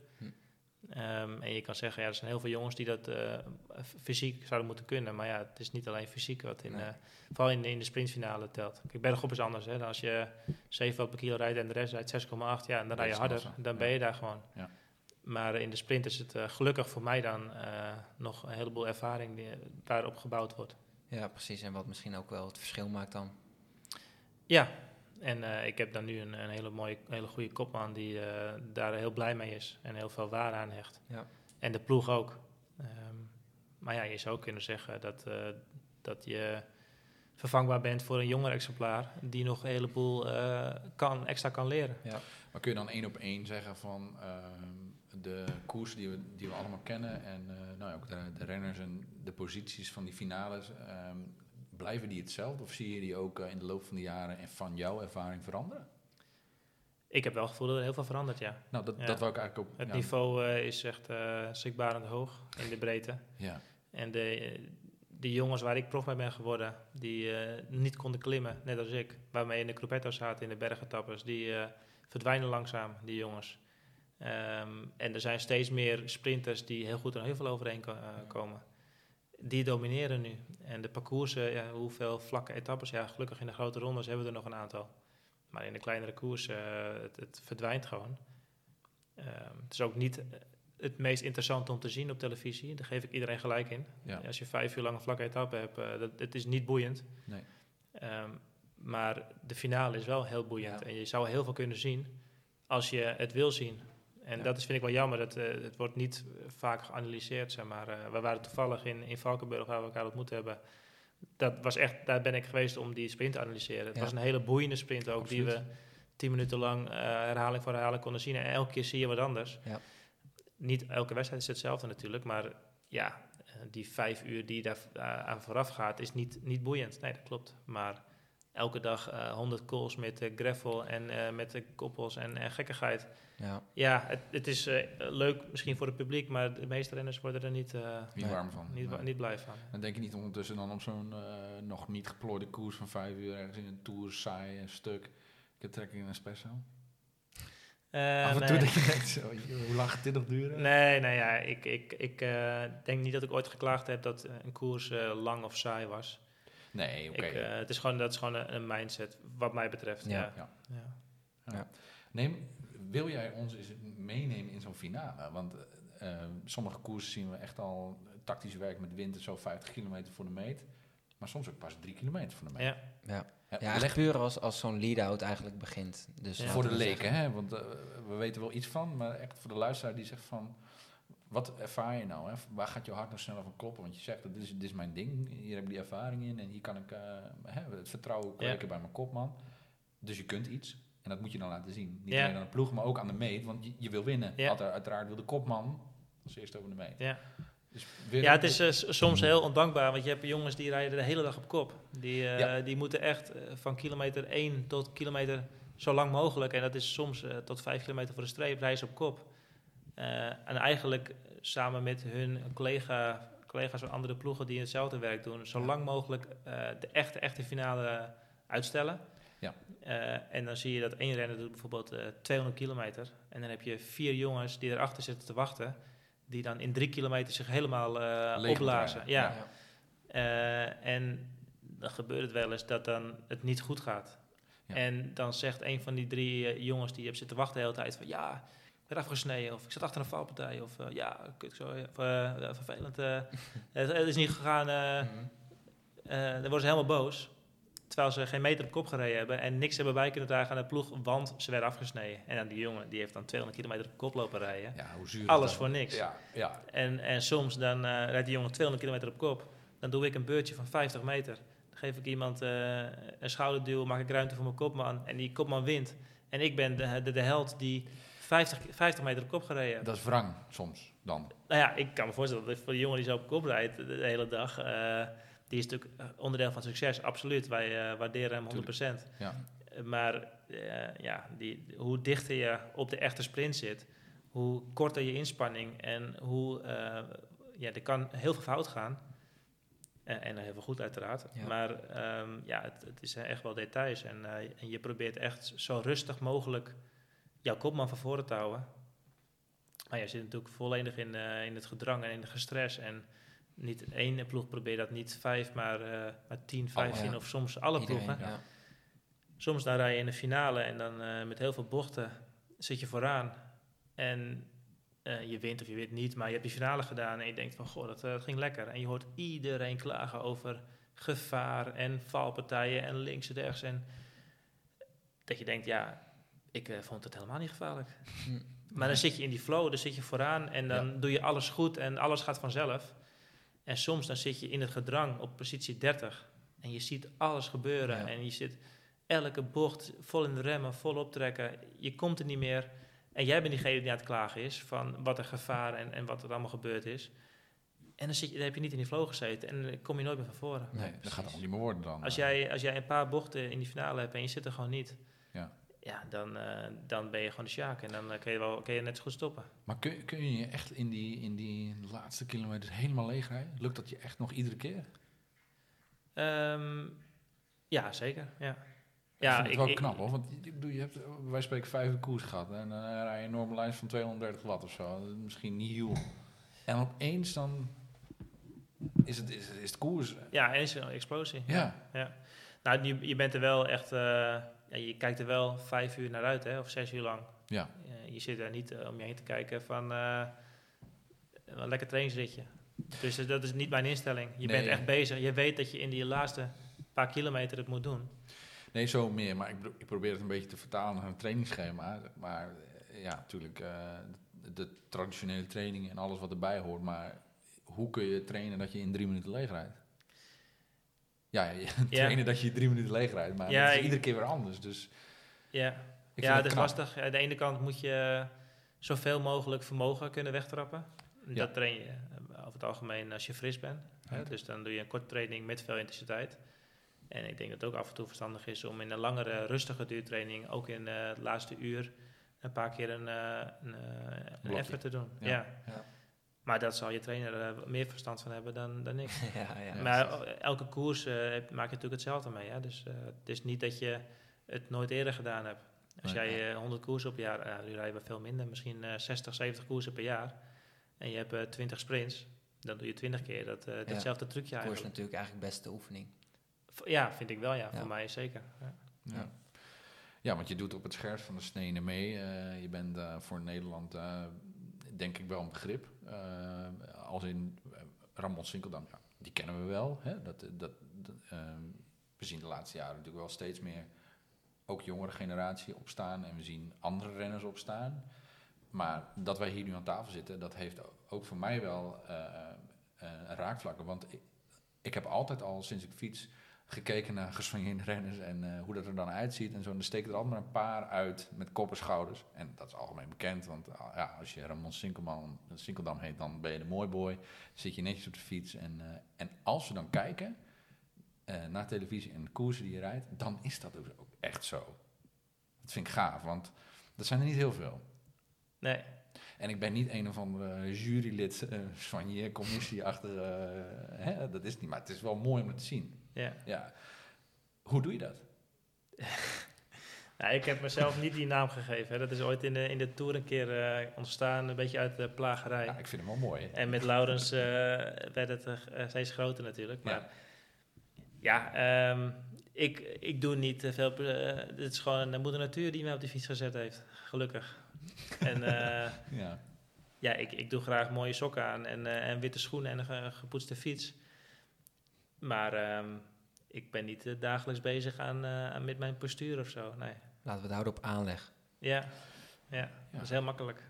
Speaker 2: Hm.
Speaker 3: Ehm, en je kan zeggen, ja, er zijn heel veel jongens die dat eh, fysiek zouden moeten kunnen. Maar ja, het is niet alleen fysiek wat in,
Speaker 2: Nee.
Speaker 3: eh, vooral in, in de sprintfinale telt. Kijk, bergop is anders. Hè. Dan als je 7 watt per kilo rijdt en de rest rijdt 6,8, ja, dan rij je harder. Dan
Speaker 1: ja.
Speaker 3: ben je daar gewoon.
Speaker 1: Ja.
Speaker 3: Maar in de sprint is het eh, gelukkig voor mij dan nog een heleboel ervaring die daarop gebouwd wordt.
Speaker 2: Ja, precies. En wat misschien ook wel het verschil maakt dan.
Speaker 3: Ja, en eh, ik heb dan nu een, een hele mooie, hele goede kopman die eh, daar heel blij mee is en heel veel waarde aan hecht.
Speaker 2: Ja.
Speaker 3: En de ploeg ook. Ehm, maar ja, je zou kunnen zeggen dat, eh, dat je vervangbaar bent voor een jonger exemplaar die nog een heleboel kan, extra kan leren.
Speaker 1: Maar kun je dan één op één zeggen van ehm, de koers die we, die we allemaal kennen en nou ja, ook de, de renners en de posities van die finales, ehm, blijven die hetzelfde of zie je die ook eh, in de loop van de jaren en van jouw ervaring veranderen?
Speaker 3: Ik heb wel het gevoel dat er heel veel verandert, ja.
Speaker 1: Nou, dat,
Speaker 3: Ja.
Speaker 1: dat wou ik eigenlijk ook.
Speaker 3: Het
Speaker 1: ja,
Speaker 3: niveau eh, is echt eh schrikbarend hoog in de breedte.
Speaker 1: Ja,
Speaker 3: En de, de jongens waar ik prof mee ben geworden, die niet konden klimmen, net als ik, waarmee in de Gruppetto zaten in de bergetappes, die verdwijnen langzaam, die jongens. Ehm, en er zijn steeds meer sprinters die heel goed aan heel veel eh, komen. Die domineren nu. En de parcoursen, ja, hoeveel vlakke etappes, ja, gelukkig in de grote rondes hebben we er nog een aantal. Maar in de kleinere koersen, eh, het, het verdwijnt gewoon. Ehm, het is ook niet eh, het meest interessant om te zien op televisie. Daar geef ik iedereen gelijk in.
Speaker 1: Ja.
Speaker 3: Als je vijf uur lang een vlakke etappe hebt, eh, dat, het is niet boeiend.
Speaker 1: Nee.
Speaker 3: Ehm, maar de finale is wel heel boeiend.
Speaker 2: Ja.
Speaker 3: En je zou heel veel kunnen zien als je het wil zien. En
Speaker 1: Ja.
Speaker 3: dat is, vind ik wel jammer. Dat, eh, het wordt niet eh, vaak geanalyseerd. Zeg maar. Eh, we waren toevallig in, in Valkenburg, waar we elkaar ontmoet hebben. Dat was echt, daar ben ik geweest om die sprint te analyseren. Het
Speaker 2: Ja.
Speaker 3: was een hele boeiende sprint ook, die we tien minuten lang herhaling voor herhaling konden zien. En elke keer zie je wat anders.
Speaker 2: Ja.
Speaker 3: Niet elke wedstrijd is hetzelfde natuurlijk, maar ja, die vijf uur die daar aan vooraf gaat, is niet, niet boeiend. Nee, dat klopt. Maar elke dag eh 100 calls met eh, gravel en eh, met de koppels en, en gekkigheid.
Speaker 2: Ja.
Speaker 3: Ja, het, het is eh, leuk misschien voor het publiek, maar de meeste renners worden er niet, eh,
Speaker 1: Niet warm van.
Speaker 3: niet,
Speaker 1: Nee.
Speaker 3: niet blij van.
Speaker 1: Dan denk je niet ondertussen dan op zo'n eh, nog niet geplooide koers van vijf uur ergens in een tour, saai en stuk. Ik heb trek in een espresso.
Speaker 3: Eh,
Speaker 1: Af en
Speaker 3: nee.
Speaker 1: toe denk zo, hoe lang gaat dit nog duren?
Speaker 3: Nee, nee, ja, ik, ik, ik eh, denk niet dat ik ooit geklaagd heb dat een koers lang of saai was.
Speaker 1: Nee, oké.
Speaker 3: Eh, het is gewoon, dat is gewoon een, een mindset, wat mij betreft.
Speaker 2: Ja.
Speaker 3: Ja.
Speaker 1: Ja.
Speaker 3: Ja.
Speaker 1: Ja. Neem, wil jij ons eens meenemen in zo'n finale? Want eh, eh, sommige koersen zien we echt al tactisch werk met wind en zo 50 kilometer voor de meet. Maar soms ook pas 3 kilometer voor de meet.
Speaker 3: Ja.
Speaker 2: Ja,
Speaker 1: Ja,
Speaker 2: ja echt
Speaker 1: leg-
Speaker 2: puur als, als zo'n lead-out eigenlijk begint. Dus
Speaker 3: Ja.
Speaker 1: voor de leken, hè? want we weten wel iets van, maar echt voor de luisteraar die zegt van, wat ervaar je nou? Hè? Waar gaat je hart nog sneller van kloppen? Want je zegt, dit is, dit is mijn ding, hier heb ik die ervaring in en hier kan ik eh, hè, het vertrouwen kweken bij mijn kopman. Dus je kunt iets en dat moet je dan laten zien. Niet alleen aan de ploeg, maar ook aan de meet, want je, je wil winnen. Uiteraard, uiteraard wil de kopman als eerste over de meet.
Speaker 3: Ja.
Speaker 1: Dus
Speaker 3: Ja, het is eh, soms heel ondankbaar, want je hebt jongens die rijden de hele dag op kop. Die, eh,
Speaker 1: Ja.
Speaker 3: die moeten echt van kilometer 1 tot kilometer zo lang mogelijk, en dat is soms tot 5 kilometer voor de streep, reizen op kop. Eh, en eigenlijk samen met hun collega, collega's van andere ploegen die hetzelfde werk doen, zo lang mogelijk eh, de echte, echte finale uitstellen.
Speaker 1: Ja.
Speaker 3: Eh, en dan zie je dat één renner doet bijvoorbeeld eh 200 kilometer. En dan heb je vier jongens die erachter zitten te wachten. Die dan in drie kilometer zich helemaal opblazen. Ja. en dan gebeurt het wel eens dat dan het niet goed gaat.
Speaker 1: Ja.
Speaker 3: En dan zegt een van die drie jongens die hebben zitten wachten de hele tijd van ja, ben afgesneden of ik zat achter een valpartij of eh, ja, kut, zo, of, eh, vervelend. eh, het, het is niet gegaan.
Speaker 2: Mhm.
Speaker 3: dan worden ze helemaal boos. Terwijl ze geen meter op kop gereden hebben en niks hebben bij kunnen dragen aan de ploeg, want ze werden afgesneden. En dan die jongen, die heeft dan 200 kilometer op kop lopen rijden.
Speaker 1: Ja, hoe zuur
Speaker 3: Alles voor niks.
Speaker 1: Ja, ja.
Speaker 3: En, en soms dan rijdt die jongen 200 kilometer op kop. Dan doe ik een beurtje van 50 meter. Dan geef ik iemand een schouderduw, maak ik ruimte voor mijn kopman. En die kopman wint. En ik ben de, de, de held die 50, 50 meter op kop gereden.
Speaker 1: Dat is wrang soms dan.
Speaker 3: Nou ja, ik kan me voorstellen dat voor de jongen die zo op kop rijdt de, de hele dag... eh, die is natuurlijk eh, onderdeel van succes, absoluut. Wij eh, waarderen hem 100%.
Speaker 1: Ja.
Speaker 3: Eh, Maar eh, ja, die, hoe dichter je op de echte sprint zit, hoe korter je inspanning en hoe eh, ja, er kan heel veel fout gaan. En, en heel veel goed uiteraard.
Speaker 2: Ja.
Speaker 3: Maar ehm, ja, het, het is echt wel details. En, eh, en je probeert echt zo rustig mogelijk jouw kopman van voren te houden. Maar je zit natuurlijk volledig in, eh, in het gedrang en in de gestres. En niet één ploeg probeert dat, niet vijf, maar, eh maar tien, vijftien
Speaker 2: ja.
Speaker 3: of soms alle
Speaker 2: Iedereen,
Speaker 3: ploegen.
Speaker 2: ja.
Speaker 3: Soms dan rij je in de finale en dan eh, met heel veel bochten zit je vooraan. En je wint of je wint niet, maar je hebt die finale gedaan en je denkt van, goh, dat, dat ging lekker. En je hoort iedereen klagen over gevaar en valpartijen en links en rechts. En dat je denkt, ja, ik eh, vond het helemaal niet gevaarlijk.
Speaker 2: Hm.
Speaker 3: Maar dan zit je in die flow, dan zit je vooraan en dan doe je alles goed en alles gaat vanzelf. En soms dan zit je in het gedrang op positie 30 en je ziet alles gebeuren
Speaker 2: Ja.
Speaker 3: en je zit elke bocht vol in de remmen, vol optrekken. Je komt er niet meer en jij bent diegene die aan het klagen is van wat er gevaar en, en wat er allemaal gebeurd is. En dan, zit je, dan heb je niet in die flow gezeten en dan kom je nooit meer van voren.
Speaker 1: Nee, dat gaat ook niet meer worden dan.
Speaker 3: Als
Speaker 1: eh.
Speaker 3: jij, als jij een paar bochten in die finale hebt en je zit er gewoon niet,
Speaker 1: Ja.
Speaker 3: Ja, dan, eh, dan ben je gewoon de sjaak en dan eh, kun, je wel, kun je net zo goed stoppen.
Speaker 1: Maar kun, kun je je echt in die, in die laatste kilometers helemaal leeg rijden? Lukt dat je echt nog iedere keer?
Speaker 3: Ehm, ja, zeker. Ja,
Speaker 1: ik
Speaker 3: ja
Speaker 1: vind het wel knap hoor, want ik bedoel, je hebt, wij spreken vijf uur koers gehad en dan rij je een lijn van 230 watt of zo. Dat is Misschien niet heel. En opeens dan is het, is, is het koers?
Speaker 3: Ja, en is een explosie.
Speaker 1: Ja.
Speaker 3: ja. Nou, je, je bent er wel echt... eh, ja, je kijkt er wel vijf uur naar uit, hè, of zes uur lang.
Speaker 1: Ja.
Speaker 3: Eh, je zit daar niet eh, om je heen te kijken van... eh, een lekker trainingsritje. Dus dat is niet mijn instelling. Je
Speaker 1: Nee.
Speaker 3: bent echt bezig. Je weet dat je in die laatste paar kilometer het moet doen.
Speaker 1: Nee, zo meer. Maar ik, probeer het een beetje te vertalen naar een trainingsschema. Maar ja, natuurlijk uh, de, de, traditionele training en alles wat erbij hoort. Maar hoe kun je trainen dat je in drie minuten leeg rijdt? Ja, je
Speaker 3: Ja.
Speaker 1: trainen dat je drie minuten leeg rijdt. Maar
Speaker 3: Ja,
Speaker 1: is iedere keer weer anders. Dus
Speaker 3: Ja, ja
Speaker 1: het
Speaker 3: dat is lastig. Aan de ene kant moet je zoveel mogelijk vermogen kunnen wegtrappen.
Speaker 1: Ja.
Speaker 3: Dat train je eh, over het algemeen als je fris bent.
Speaker 1: Ja.
Speaker 3: Dus dan doe je een korte training met veel intensiteit. En ik denk dat het ook af en toe verstandig is om in een langere, rustige duurtraining, ook in eh, het laatste uur, een paar keer een, eh, een, eh, effort te doen.
Speaker 1: Ja.
Speaker 3: Ja. Maar dat zal je trainer eh, meer verstand van hebben dan, dan ik.
Speaker 2: ja, ja.
Speaker 3: maar elke koers eh, maak je natuurlijk hetzelfde mee. Hè? Dus eh, het is niet dat je het nooit eerder gedaan hebt. Als
Speaker 1: Nee.
Speaker 3: jij eh, 100 koersen op jaar, ja, nu rijden we veel minder, misschien eh 60, 70 koersen per jaar. En je hebt eh 20 sprints, dan doe je 20 keer dat, eh, datzelfde trucje
Speaker 2: Koers is
Speaker 3: eigenlijk.
Speaker 2: natuurlijk eigenlijk best de oefening.
Speaker 3: V- Ja, vind ik wel, ja.
Speaker 2: Ja.
Speaker 3: Voor mij zeker. Ja.
Speaker 1: Ja. ja, want je doet op het scherpst van de snede mee. Eh, je bent eh, voor Nederland, eh, denk ik, wel een begrip. Eh, als in eh, Ramon Sinkeldam, ja, die kennen we wel. Hè? Dat, dat, dat, eh, we zien de laatste jaren natuurlijk wel steeds meer ook jongere generatie opstaan. En we zien andere renners opstaan. Maar dat wij hier nu aan tafel zitten, dat heeft ook voor mij wel eh, eh, raakvlakken. Want ik, ik heb altijd al sinds ik fiets gekeken naar gesoigneerde renners en eh, hoe dat er dan uitziet en zo. En er steken er altijd maar een paar uit met kop en schouders. En dat is algemeen bekend, want ah, ja, als je Ramon Sinkelman, Sinkeldam heet, dan ben je de mooi boy. Zit je netjes op de fiets. En, eh, en als we dan kijken eh, naar televisie en de koersen die je rijdt, dan is dat ook ook echt zo. Dat vind ik gaaf, want dat zijn er niet heel veel.
Speaker 3: Nee,
Speaker 1: En ik ben niet een of andere jurylid, uh, soigneer, commissieachtige, eh, hè, dat is niet, maar het is wel mooi om het te zien.
Speaker 3: Ja.
Speaker 1: Ja. Hoe doe je dat?
Speaker 3: Nou, ik heb mezelf niet die naam gegeven. Hè. Dat is ooit in de, in de Tour een keer eh, ontstaan, een beetje uit de plagerij.
Speaker 1: Ja, ik vind hem wel mooi.
Speaker 3: En met Laurens eh, werd het eh, steeds groter natuurlijk. Maar ja, ehm, ik, ik doe niet veel. Het is gewoon de moeder natuur die mij op die fiets gezet heeft. Gelukkig. en
Speaker 1: Ja.
Speaker 3: ja, ik, ik doe graag mooie sokken aan en, en witte schoenen en een ge- gepoetste fiets. Maar ehm, ik ben niet eh, dagelijks bezig aan, eh, aan met mijn postuur of zo. Nee.
Speaker 2: Laten we het houden op aanleg.
Speaker 3: Ja, ja, dat is heel makkelijk.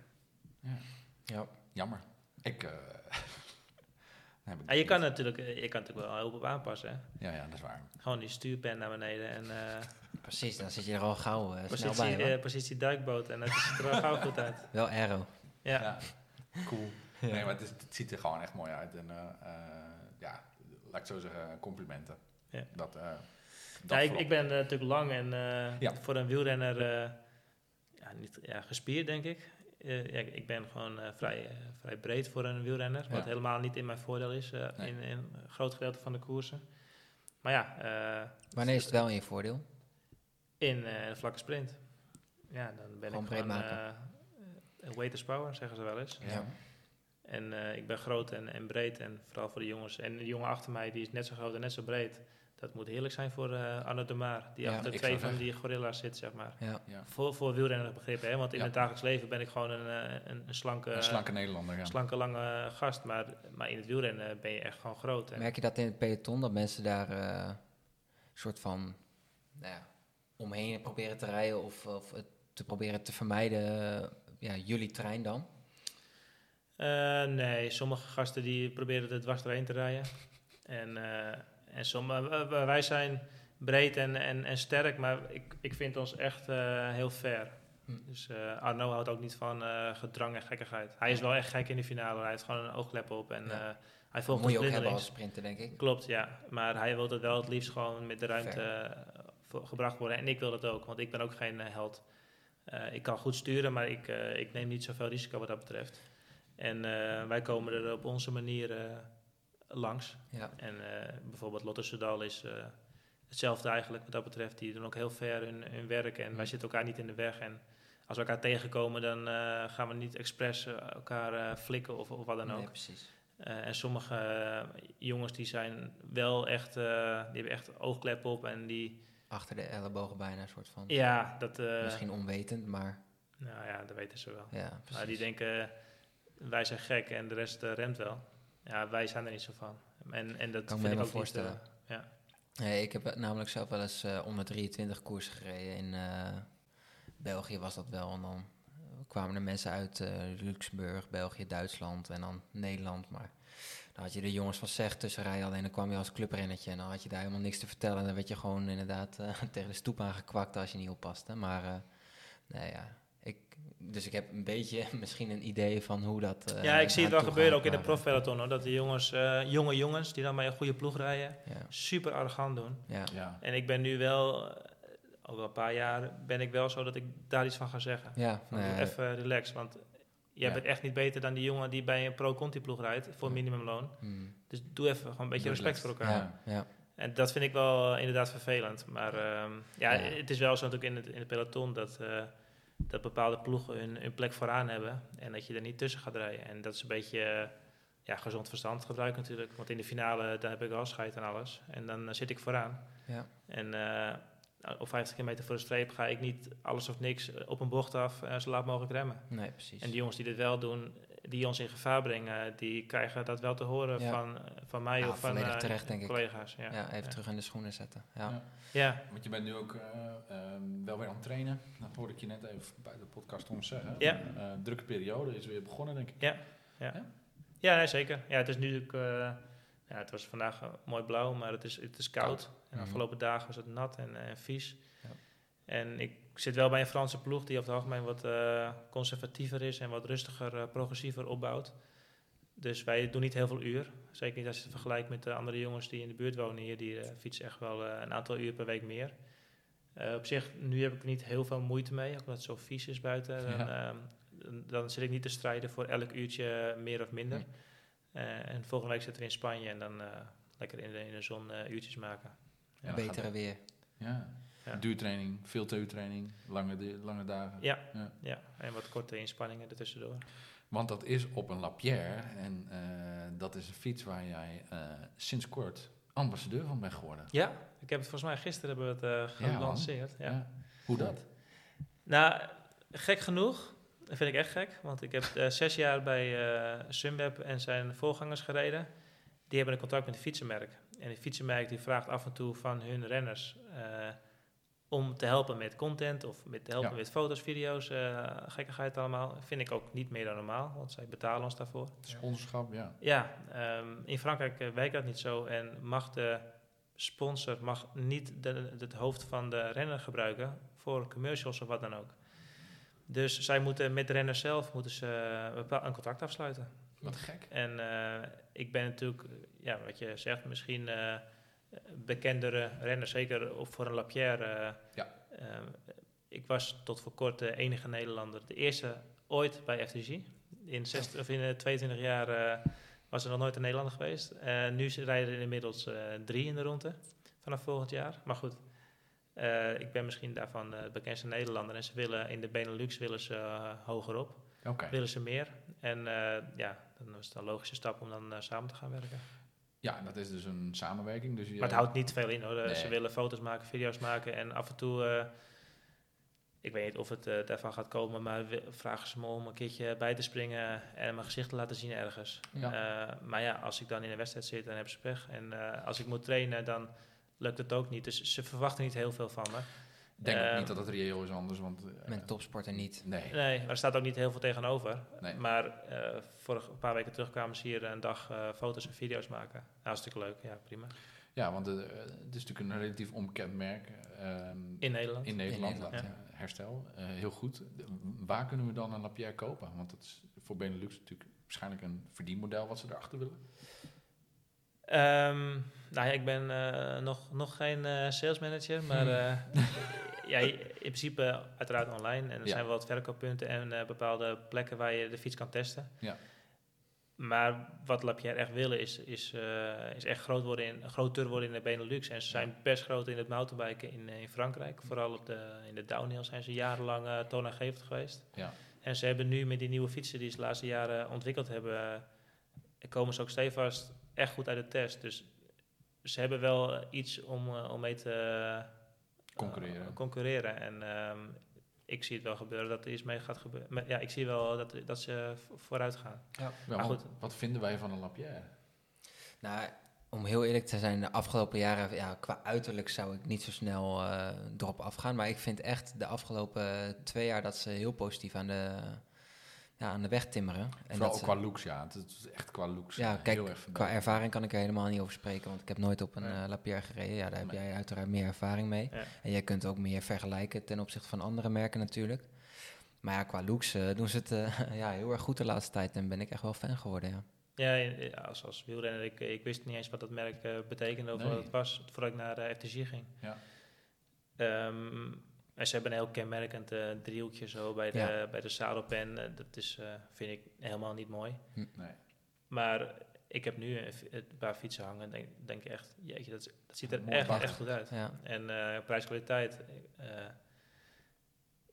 Speaker 2: Ja.
Speaker 1: Jammer. Ik, eh, heb ik
Speaker 3: Ah, je, kan natuurlijk, eh, je kan natuurlijk wel heel op aanpassen. Hè?
Speaker 1: Ja, ja, dat is waar.
Speaker 3: Gewoon die stuurpen naar beneden en eh,
Speaker 2: Precies, dan zit je er al gauw eh, snel
Speaker 3: positie,
Speaker 2: bij.
Speaker 3: eh, positie duikboot. En dat ziet er wel gauw goed uit.
Speaker 2: Wel aero.
Speaker 3: Ja.
Speaker 1: Ja. Cool. Nee, maar het, is, het ziet er gewoon echt mooi uit. En eh, eh, ja, laat ik zo zeggen, complimenten.
Speaker 3: Ja.
Speaker 1: Dat, eh, dat
Speaker 3: Ja, ik, ik ben eh, natuurlijk lang en eh,
Speaker 1: Ja.
Speaker 3: voor een wielrenner eh, ja, niet, ja, gespierd, denk ik. Eh, ja, ik ben gewoon eh, vrij, eh, vrij breed voor een wielrenner, wat
Speaker 1: Ja.
Speaker 3: helemaal niet in mijn voordeel is eh,
Speaker 1: Nee.
Speaker 3: in, in een groot gedeelte van de koersen. Maar ja, eh,
Speaker 2: Wanneer is het wel in je voordeel?
Speaker 3: in eh, een vlakke sprint. Ja, dan ben
Speaker 2: Gewoon
Speaker 3: ik
Speaker 2: breed
Speaker 3: gewoon
Speaker 2: maken.
Speaker 3: eh, eh, weight is power, zeggen ze wel eens.
Speaker 2: Ja.
Speaker 3: En eh, ik ben groot en, en breed en vooral voor de jongens. En de jongen achter mij die is net zo groot en net zo breed. Dat moet heerlijk zijn voor eh Arno de Maar, die
Speaker 2: Ja,
Speaker 3: achter twee van die gorilla's zit, zeg maar.
Speaker 2: Ja.
Speaker 1: Ja.
Speaker 3: Voor, voor wielrenner begrippen, hè? want in
Speaker 1: Ja.
Speaker 3: het dagelijks leven ben ik gewoon een, eh, een, een slanke,
Speaker 1: Een slanke Nederlander, ja.
Speaker 3: slanke, lange gast. Maar, maar in het wielrennen ben je echt gewoon groot. En
Speaker 2: Merk je dat in het peloton, dat mensen daar eh, een soort van nou ja, omheen proberen te rijden of, of het te proberen te vermijden, ja, jullie trein dan?
Speaker 3: Eh, nee, sommige gasten die proberen er dwars doorheen te rijden. En, eh, en sommige, wij zijn breed en, en, en sterk, maar ik, ik vind ons echt eh, heel fair.
Speaker 2: Hm.
Speaker 3: Dus eh, Arno houdt ook niet van eh, gedrang en gekkigheid. Hij is wel echt gek in de finale. Hij heeft gewoon een ooglep op en
Speaker 2: Ja.
Speaker 3: eh, hij
Speaker 2: Dat
Speaker 3: volgt
Speaker 2: moet je ook hebben als sprinter, denk ik.
Speaker 3: Klopt, ja. Maar hij wil het wel het liefst gewoon met de ruimte eh, gebracht worden. En ik wil dat ook, want ik ben ook geen eh, held. Eh, ik kan goed sturen, maar ik, eh, ik neem niet zoveel risico wat dat betreft. En eh, wij komen er op onze manier eh, langs.
Speaker 2: Ja.
Speaker 3: En eh, bijvoorbeeld Lotte Soudal is eh, hetzelfde eigenlijk wat dat betreft. Die doen ook heel ver hun, hun werk en wij zitten elkaar niet in de weg. En als we elkaar tegenkomen, dan gaan we niet expres elkaar eh, flikken of, of wat dan ook.
Speaker 2: Nee, precies.
Speaker 3: En sommige jongens die zijn wel echt, die hebben echt oogklep op en die,
Speaker 2: Achter de ellebogen bijna een soort van.
Speaker 3: ja, dat,
Speaker 2: Misschien onwetend, maar
Speaker 3: nou ja, dat weten ze wel.
Speaker 2: ja,
Speaker 3: Maar
Speaker 2: precies.
Speaker 3: die denken, wij zijn gek en de rest eh, remt wel. Ja, wij zijn er niet zo van. En, en dat
Speaker 2: Kan
Speaker 3: vind ik ook niet, eh,
Speaker 2: voorstellen.
Speaker 3: ja.
Speaker 2: Nee, ik heb namelijk zelf wel eens eh, onder 23 koers gereden. In eh, België was dat wel. En dan eh, kwamen er mensen uit eh, Luxemburg, België, Duitsland en dan Nederland. Maar dan had je de jongens van Zeg tussen rijden. Alleen dan kwam je als clubrennetje en dan had je daar helemaal niks te vertellen. En dan werd je gewoon inderdaad eh, tegen de stoep aangekwakt als je niet oppaste. Maar eh, nee, ja. Ik, dus ik heb een beetje misschien een idee van hoe dat. eh,
Speaker 3: ja, ik zie het wel gebeuren ook in de profpeloton. Hoor, dat die jongens, eh, jonge jongens die dan bij een goede ploeg rijden,
Speaker 2: Ja,
Speaker 3: super arrogant doen.
Speaker 2: ja,
Speaker 1: Ja.
Speaker 3: En ik ben nu wel, eh, al wel een paar jaar, ben ik wel zo dat ik daar iets van ga zeggen.
Speaker 2: ja, nee,
Speaker 3: even relax, want jij
Speaker 1: Ja.
Speaker 3: bent echt niet beter dan die jongen die bij een pro-conti ploeg rijdt voor
Speaker 2: Ja.
Speaker 3: minimumloon.
Speaker 2: hmm,
Speaker 3: Dus doe even gewoon een beetje
Speaker 1: Doe
Speaker 3: respect voor elkaar.
Speaker 2: ja, ja,
Speaker 3: En dat vind ik wel eh, inderdaad vervelend. Maar ehm, ja,
Speaker 2: Ja.
Speaker 3: het is wel zo natuurlijk in het, in het peloton dat, eh, dat bepaalde ploegen hun, hun plek vooraan hebben. En dat je er niet tussen gaat rijden. En dat is een beetje eh, ja, gezond verstand gebruiken natuurlijk. Want in de finale dan heb ik wel scheid en alles. En dan eh, zit ik vooraan.
Speaker 2: ja.
Speaker 3: En eh, op 50 kilometer voor de streep ga ik niet alles of niks op een bocht af en zo laat mogelijk remmen.
Speaker 2: Nee, precies.
Speaker 3: En die jongens die dit wel doen, die ons in gevaar brengen, die krijgen dat wel te horen
Speaker 2: Ja.
Speaker 3: van, van mij
Speaker 2: Ja,
Speaker 3: of van
Speaker 2: volledig
Speaker 3: eh,
Speaker 2: terecht, denk ik.
Speaker 3: collega's. Ja,
Speaker 2: ja, even
Speaker 3: ja.
Speaker 2: terug in de schoenen zetten. Ja.
Speaker 1: Ja.
Speaker 3: Ja,
Speaker 1: Want je bent nu ook eh, ehm, wel weer aan het trainen. Dat hoorde ik je net even bij de podcast om zeggen.
Speaker 3: Ja.
Speaker 1: Eh, drukke periode is weer begonnen, denk ik.
Speaker 3: Ja, ja nee, zeker. Ja, het is nu eh, ja, het was vandaag mooi blauw, maar het is, het is koud.
Speaker 1: Koud.
Speaker 3: En de
Speaker 2: Mhm.
Speaker 3: afgelopen dagen was het nat en, en vies.
Speaker 2: Ja.
Speaker 3: En ik zit wel bij een Franse ploeg die over het algemeen wat eh, conservatiever is en wat rustiger, eh, progressiever opbouwt. Dus wij doen niet heel veel uur. Zeker niet als je het vergelijkt met de andere jongens die in de buurt wonen hier. Die eh, fietsen echt wel eh, een aantal uur per week meer. Eh, op zich, nu heb ik er niet heel veel moeite mee, ook omdat het zo vies is buiten. Dan,
Speaker 1: Ja.
Speaker 3: ehm, dan- dan zit ik niet te strijden voor elk uurtje meer of minder. Eh, en volgende week zitten we in Spanje en dan eh, lekker in de, in de zon eh, uurtjes maken.
Speaker 1: Ja,
Speaker 2: Betere weer.
Speaker 1: Ja.
Speaker 3: Ja.
Speaker 1: Duurtraining, veel training, lange, lange dagen.
Speaker 3: Ja.
Speaker 1: Ja.
Speaker 3: Ja, en wat korte inspanningen ertussendoor.
Speaker 1: Want dat is op een Lapierre en eh, dat is een fiets waar jij eh, sinds kort ambassadeur van bent geworden.
Speaker 3: Ja, ik heb het volgens mij gisteren hebben we het eh
Speaker 1: Ja,
Speaker 3: gelanceerd. Ja,
Speaker 1: Hoe dat?
Speaker 3: Nou, gek genoeg. Dat vind ik echt gek. Want ik heb zes jaar bij Sunweb en zijn voorgangers gereden. Die hebben een contract met een fietsenmerk. En die fietsenmerk die vraagt af en toe van hun renners... om te helpen met content of met te helpen
Speaker 1: Ja.
Speaker 3: met foto's, video's, eh gekkigheid allemaal. Vind ik ook niet meer dan normaal, want zij betalen ons daarvoor.
Speaker 1: Sponsorschap, ja.
Speaker 3: Ja, ehm, in Frankrijk eh, werkt dat niet zo en mag de sponsor mag niet de, het hoofd van de renner gebruiken voor commercials of wat dan ook. Dus zij moeten met de renner zelf moeten ze eh, een contract afsluiten.
Speaker 1: Wat gek.
Speaker 3: En ik ben natuurlijk, ja, wat je zegt, misschien bekendere renner, zeker voor een Lapierre. eh,
Speaker 1: Ja.
Speaker 3: eh, ik was tot voor kort de enige Nederlander, de eerste ooit bij FTG. In, 60, of in eh, 22 jaar eh, was er nog nooit een Nederlander geweest. Eh, nu rijden er inmiddels eh, drie in de ronde vanaf volgend jaar. Maar goed, eh, ik ben misschien daarvan de bekendste Nederlander. En ze willen in de Benelux willen ze eh, hoger op, willen ze meer. En eh, ja, dan is het een logische stap om dan eh, samen te gaan werken.
Speaker 1: Ja, dat is dus een samenwerking. Dus je,
Speaker 3: Maar het houdt niet veel in hoor. Eh,
Speaker 1: Nee.
Speaker 3: Ze willen foto's maken, video's maken en af en toe, eh, ik weet niet of het eh, daarvan gaat komen, maar vragen ze me om een keertje bij te springen en mijn gezicht te laten zien ergens.
Speaker 1: Ja.
Speaker 3: Maar ja, als ik dan in een wedstrijd zit, dan hebben ze pech. En als ik moet trainen, dan lukt het ook niet. Dus ze verwachten niet heel veel van me.
Speaker 1: Ik denk ook niet dat het reëel is anders, want... eh,
Speaker 2: Met topsporter niet.
Speaker 1: Nee.
Speaker 3: Nee, maar er staat ook niet heel veel tegenover.
Speaker 1: Nee.
Speaker 3: Maar eh vorig een paar weken terug kwamen ze hier een dag eh, foto's en video's maken. Nou, hartstikke leuk, ja, prima.
Speaker 1: Ja, want het is natuurlijk een relatief onbekend merk. ehm,
Speaker 3: In Nederland.
Speaker 1: in Nederland,
Speaker 2: In Nederland,
Speaker 1: laat- herstel. Eh, heel goed. De- waar kunnen we dan een Lapierre kopen? Want dat is voor Benelux natuurlijk waarschijnlijk een verdienmodel wat ze erachter willen.
Speaker 3: Ehm, nou ja, ik ben eh, nog, nog geen eh sales manager, maar eh, ja, in principe uiteraard online. En er
Speaker 1: Ja.
Speaker 3: zijn wel wat verkooppunten en bepaalde plekken waar je de fiets kan testen.
Speaker 1: Ja.
Speaker 3: Maar wat Lapierre echt willen is, is, is echt groot worden in, groter worden in de Benelux. En ze zijn best groot in het mountainbiken in, in Frankrijk. Vooral op de, in de downhill zijn ze jarenlang uh, toonaangevend geweest.
Speaker 1: Ja.
Speaker 3: En ze hebben nu met die nieuwe fietsen die ze de laatste jaren ontwikkeld hebben... komen ze ook stevast echt goed uit de test. Dus ze hebben wel iets om, eh, om mee te eh,
Speaker 1: Concurreren.
Speaker 3: concurreren. En ehm, ik zie het wel gebeuren dat er iets mee gaat gebeuren. Maar Ja, ik zie wel dat, dat ze vo- vooruit gaan.
Speaker 1: Ja,
Speaker 3: Maar goed.
Speaker 1: Wat vinden wij van een Lapierre?
Speaker 2: Nou, om heel eerlijk te zijn, de afgelopen jaren, ja, qua uiterlijk zou ik niet zo snel eh, erop afgaan. Maar ik vind echt de afgelopen twee jaar dat ze heel positief aan de, ja, aan de weg timmeren. En
Speaker 1: Vooral
Speaker 2: dat
Speaker 1: ook
Speaker 2: ze-
Speaker 1: qua looks, ja. Het is echt qua looks.
Speaker 2: Ja,
Speaker 1: eh,
Speaker 2: kijk,
Speaker 1: heel erg
Speaker 2: Qua ervaring kan ik er helemaal niet over spreken, want ik heb nooit op een
Speaker 1: Nee.
Speaker 2: eh, Lapierre gereden. Ja, daar heb
Speaker 1: Nee.
Speaker 2: jij uiteraard meer ervaring mee.
Speaker 3: Ja.
Speaker 2: En jij kunt ook meer vergelijken ten opzichte van andere merken natuurlijk. Maar ja, qua looks eh, doen ze het eh, ja, heel erg goed de laatste tijd en ben ik echt wel fan geworden, ja.
Speaker 3: Ja, ja, als, als wielrenner, ik, ik wist niet eens wat dat merk eh, betekende of
Speaker 1: Nee.
Speaker 3: wat het was, voordat ik naar de FTG ging.
Speaker 1: Ja.
Speaker 3: Ehm, en ze hebben een heel kenmerkend eh, driehoekje zo bij de,
Speaker 2: Ja.
Speaker 3: bij de zadelpen. Eh, dat is, eh, vind ik helemaal niet mooi.
Speaker 1: Nee.
Speaker 3: Maar ik heb nu een, paar fietsen hangen en denk, denk echt, jeetje, dat, dat ziet er
Speaker 1: Mooi
Speaker 3: echt, echt goed uit.
Speaker 2: ja.
Speaker 3: En eh prijskwaliteit eh,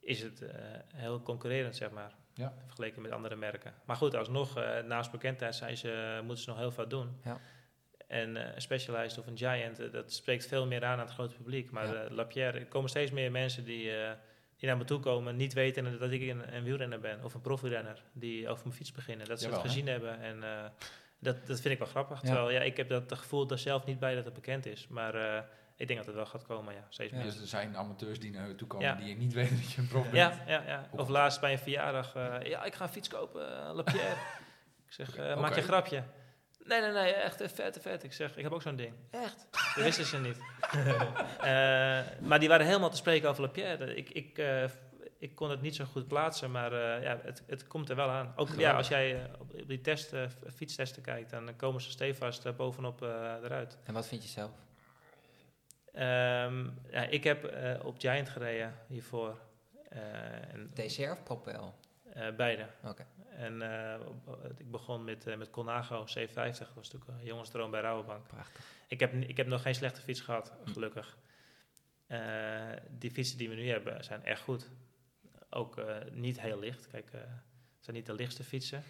Speaker 3: is het eh, heel concurrerend, zeg maar.
Speaker 1: Ja.
Speaker 3: Vergeleken met andere merken. Maar goed, alsnog, eh naast bekendheid zijn ze, moeten ze nog heel veel doen.
Speaker 2: Ja.
Speaker 3: En eh, een Specialized of een Giant, eh, dat spreekt veel meer aan aan het grote publiek. Maar
Speaker 2: Ja.
Speaker 3: eh, Lapierre, er komen steeds meer mensen die, eh, die naar me toe komen, niet weten dat ik een, een wielrenner ben. Of een profielrenner, die over mijn fiets beginnen. Dat ze
Speaker 1: Jawel,
Speaker 3: het
Speaker 1: hè?
Speaker 3: gezien hebben. En eh, dat, dat vind ik wel grappig.
Speaker 2: Ja.
Speaker 3: Terwijl, ja, ik heb dat gevoel er zelf niet bij dat het bekend is. Maar eh, ik denk dat het wel gaat komen, ja. Steeds
Speaker 2: Ja.
Speaker 3: meer.
Speaker 1: Dus er zijn amateurs die naar je toe komen
Speaker 3: Ja.
Speaker 1: die je niet weten dat je een prof bent.
Speaker 3: Ja, ja, ja. Of laatst bij een verjaardag. eh, ja, ik ga een fiets kopen, uh, Lapierre. ik zeg, eh, maak je een grapje? Nee, nee, nee, echt eh, vet, vet. Ik zeg, ik heb ook zo'n ding. Echt? Dat wisten ze niet. Eh, maar die waren helemaal te spreken over Lapierre. Ik, ik, eh, ik kon het niet zo goed plaatsen, maar ja, het, het komt er wel aan. Ook ja, als jij op die test, fietstesten kijkt, dan komen ze stevast bovenop eruit.
Speaker 2: En wat vind je zelf?
Speaker 3: Ehm, ja, ik heb op Giant gereden hiervoor. En,
Speaker 2: TCR of Propel?
Speaker 3: beide.
Speaker 2: Oké.
Speaker 3: En eh, op- ik begon met, eh, met Colnago C50. Dat was natuurlijk een jongensdroom bij Rabobank.
Speaker 2: Prachtig.
Speaker 3: Ik heb, ik heb nog geen slechte fiets gehad, gelukkig. Eh, die fietsen die we nu hebben zijn echt goed. Ook eh, niet heel licht. Kijk, eh, het zijn niet de lichtste fietsen.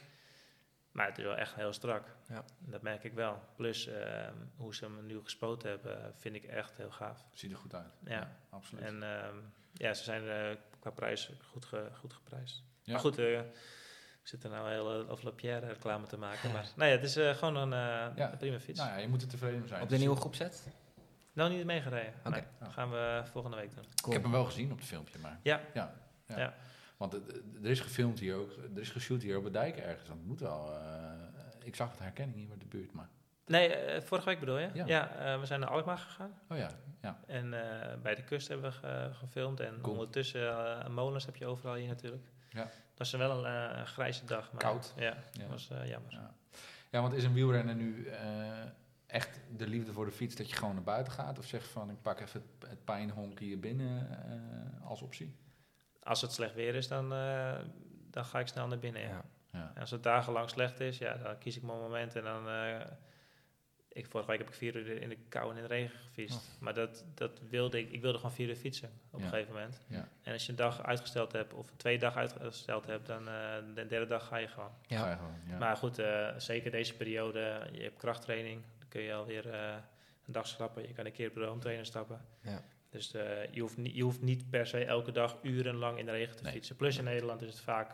Speaker 3: Maar het is wel echt heel strak.
Speaker 2: Ja.
Speaker 3: Dat merk ik wel. Plus, eh, hoe ze hem nu gespoten hebben, vind ik echt heel gaaf.
Speaker 1: Ziet er goed uit.
Speaker 3: Ja.
Speaker 1: absoluut.
Speaker 3: En ehm, ja, ze zijn eh, qua prijs goed, ge- goed geprijsd.
Speaker 1: Ja.
Speaker 3: Maar goed, eh, ik zit er nou heel uh, over Lapierre reclame te maken. Maar nee, het is eh, gewoon een, eh,
Speaker 1: Ja.
Speaker 3: een prima fiets.
Speaker 1: Nou ja, je moet er tevreden zijn.
Speaker 2: Op de nieuwe groepset?
Speaker 3: Nou, niet meegereden.
Speaker 2: Oké.
Speaker 3: Nee, dat gaan we volgende week doen.
Speaker 1: Ik heb hem wel gezien op het filmpje, maar...
Speaker 3: Ja.
Speaker 1: Ja. ja.
Speaker 3: Ja.
Speaker 1: Want er is gefilmd hier ook, er is geshoot hier op de dijk ergens. Dat moet wel... eh, ik zag het herkenning hier met de buurt, maar...
Speaker 3: Nee, eh, vorige week bedoel je?
Speaker 1: Ja.
Speaker 3: Ja, eh, we zijn naar Alkmaar gegaan.
Speaker 1: Oh ja, ja.
Speaker 3: En eh, bij de kust hebben we ge- gefilmd. En
Speaker 1: Cool.
Speaker 3: ondertussen eh, molens heb je overal hier natuurlijk.
Speaker 1: Ja.
Speaker 3: Was wel een eh, grijze dag. Maar,
Speaker 1: Koud.
Speaker 3: Ja,
Speaker 1: Ja.
Speaker 3: dat was eh, jammer.
Speaker 1: Ja. ja, want is een wielrenner nu eh, echt de liefde voor de fiets dat je gewoon naar buiten gaat? Of zeg van ik pak even het, het pijnhonk hier binnen als optie?
Speaker 3: Als het slecht weer is, dan, dan ga ik snel naar binnen. Ja.
Speaker 2: Ja.
Speaker 3: Als het dagenlang slecht is, ja, dan kies ik mijn moment en dan... ik, vorige week heb ik vier uur in de kou en in de regen gefietst. Maar dat, dat wilde ik. Ik wilde gewoon vier uur fietsen op
Speaker 1: Ja.
Speaker 3: een gegeven moment.
Speaker 1: Ja.
Speaker 3: En als je een dag uitgesteld hebt, of twee dagen uitgesteld hebt, dan eh, de derde dag ga je gewoon.
Speaker 2: Ja.
Speaker 1: Ga je gewoon, ja.
Speaker 3: Maar goed, eh, zeker deze periode, je hebt krachttraining. Dan kun je alweer eh een dag schrappen. Je kan een keer op de roomtrainer stappen.
Speaker 2: Ja.
Speaker 3: Dus eh, je, hoeft niet, je hoeft niet per se elke dag urenlang in de regen te
Speaker 1: Nee.
Speaker 3: fietsen. Plus in Nederland is het vaak,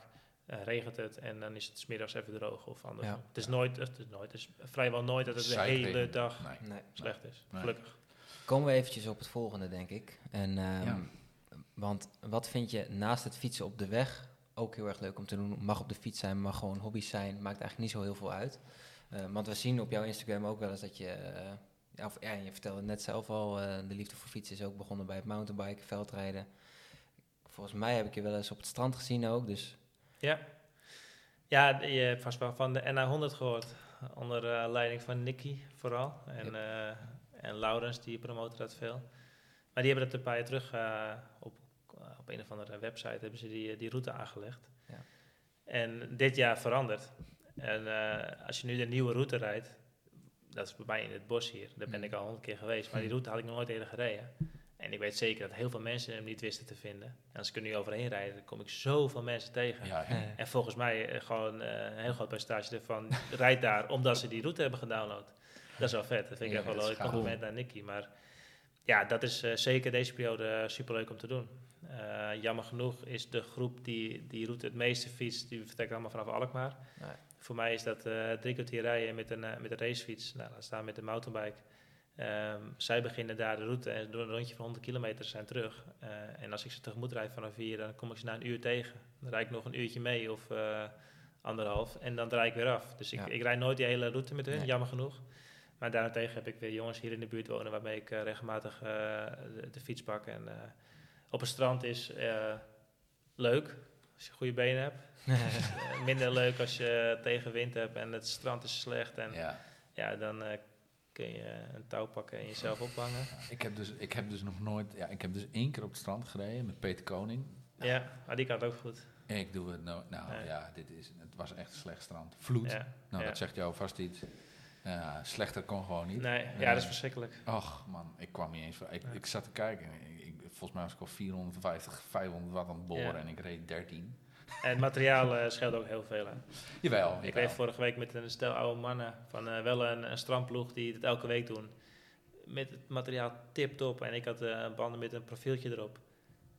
Speaker 3: eh, regent het en dan is het 's middags even droog of anders.
Speaker 2: Ja.
Speaker 3: Het is nooit, het is nooit, het is vrijwel nooit dat het de hele dag
Speaker 1: Nee.
Speaker 2: Nee.
Speaker 3: slecht is.
Speaker 1: Nee.
Speaker 3: Gelukkig.
Speaker 2: Komen we eventjes op het volgende, denk ik. En, ehm,
Speaker 1: Ja.
Speaker 2: Want wat vind je naast het fietsen op de weg ook heel erg leuk om te doen? Mag op de fiets zijn, mag gewoon hobby's zijn. Maakt eigenlijk niet zo heel veel uit. Eh, want we zien op jouw Instagram ook wel eens dat je... eh, ja, of, ja, je vertelde net zelf al, eh, de liefde voor fietsen is ook begonnen bij het mountainbiken, veldrijden. Volgens mij heb ik je wel eens op het strand gezien ook, dus
Speaker 3: Ja. Ja, je hebt vast wel van de NA100 gehoord. Onder eh, leiding van Nicky vooral. En, eh en Laurens, die promoten dat veel. Maar die hebben dat een paar jaar terug eh, op, op een of andere website hebben ze die, die route aangelegd.
Speaker 2: Ja.
Speaker 3: En dit jaar veranderd. En eh, als je nu de nieuwe route rijdt, dat is bij mij in het bos hier, daar ben
Speaker 1: Mhm.
Speaker 3: ik al honderd keer geweest, maar die
Speaker 2: Mhm.
Speaker 3: route had ik nog nooit eerder gereden. En ik weet zeker dat heel veel mensen hem niet wisten te vinden. En als ik er nu overheen rijd, dan kom ik zoveel mensen tegen.
Speaker 1: Ja,
Speaker 3: En volgens mij eh, gewoon eh, een heel groot percentage ervan rijdt daar omdat ze die route hebben gedownload. Dat is wel vet. Dat vind ik
Speaker 2: Ja,
Speaker 3: echt wel een
Speaker 1: gaaf.
Speaker 3: compliment naar Nicky. Maar ja, dat is eh, zeker deze periode superleuk om te doen. Eh, jammer genoeg is de groep die die route het meeste fietst, die vertrekt allemaal vanaf Alkmaar.
Speaker 2: Nee.
Speaker 3: Voor mij is dat eh drie kwartier rijden met een, met een racefiets. Nou, laat staan met een mountainbike. Ehm, zij beginnen daar de route en doen een rondje van 100 kilometer zijn terug. Eh, en als ik ze tegemoet rijd vanaf hier, dan kom ik ze na een uur tegen. Dan rijd ik nog een uurtje mee of eh, anderhalf en dan draai ik weer af. Dus ik,
Speaker 2: Ja.
Speaker 3: ik rijd nooit die hele route met hun,
Speaker 2: Nee.
Speaker 3: jammer genoeg. Maar daarentegen heb ik weer jongens hier in de buurt wonen waarmee ik eh, regelmatig de, de fiets pak. En op het strand is leuk als je goede benen hebt. Minder leuk als je tegenwind hebt en het strand is slecht. En ja,
Speaker 1: Ja.
Speaker 3: dan kun je een touw pakken en jezelf ophangen.
Speaker 1: Ik heb, dus, ik heb dus nog nooit... Ja, ik heb dus één keer op het strand gereden met Peter Koning.
Speaker 3: Ja, maar die kan het ook goed.
Speaker 1: Ik doe het nou... Nou
Speaker 3: Ja.
Speaker 1: ja, dit is, het was echt een slecht strand. Vloed.
Speaker 3: Ja,
Speaker 1: Nou,
Speaker 3: ja.
Speaker 1: dat zegt jou vast iets. Slechter kon gewoon niet.
Speaker 3: Nee,
Speaker 1: Eh,
Speaker 3: ja, dat is verschrikkelijk.
Speaker 1: Och man, ik kwam niet eens... voor- Ik, ik zat te kijken. Ik, ik- volgens mij was ik al 450, 500 watt aan het boren en ik reed 13.
Speaker 3: En het materiaal eh, scheelt ook heel veel. Hè.
Speaker 1: Jawel.
Speaker 3: Ik
Speaker 1: jawel.
Speaker 3: reed vorige week met een stel oude mannen van eh, wel een, een strandploeg die het elke week doen. Met het materiaal tip-top en ik had eh, banden met een profieltje erop.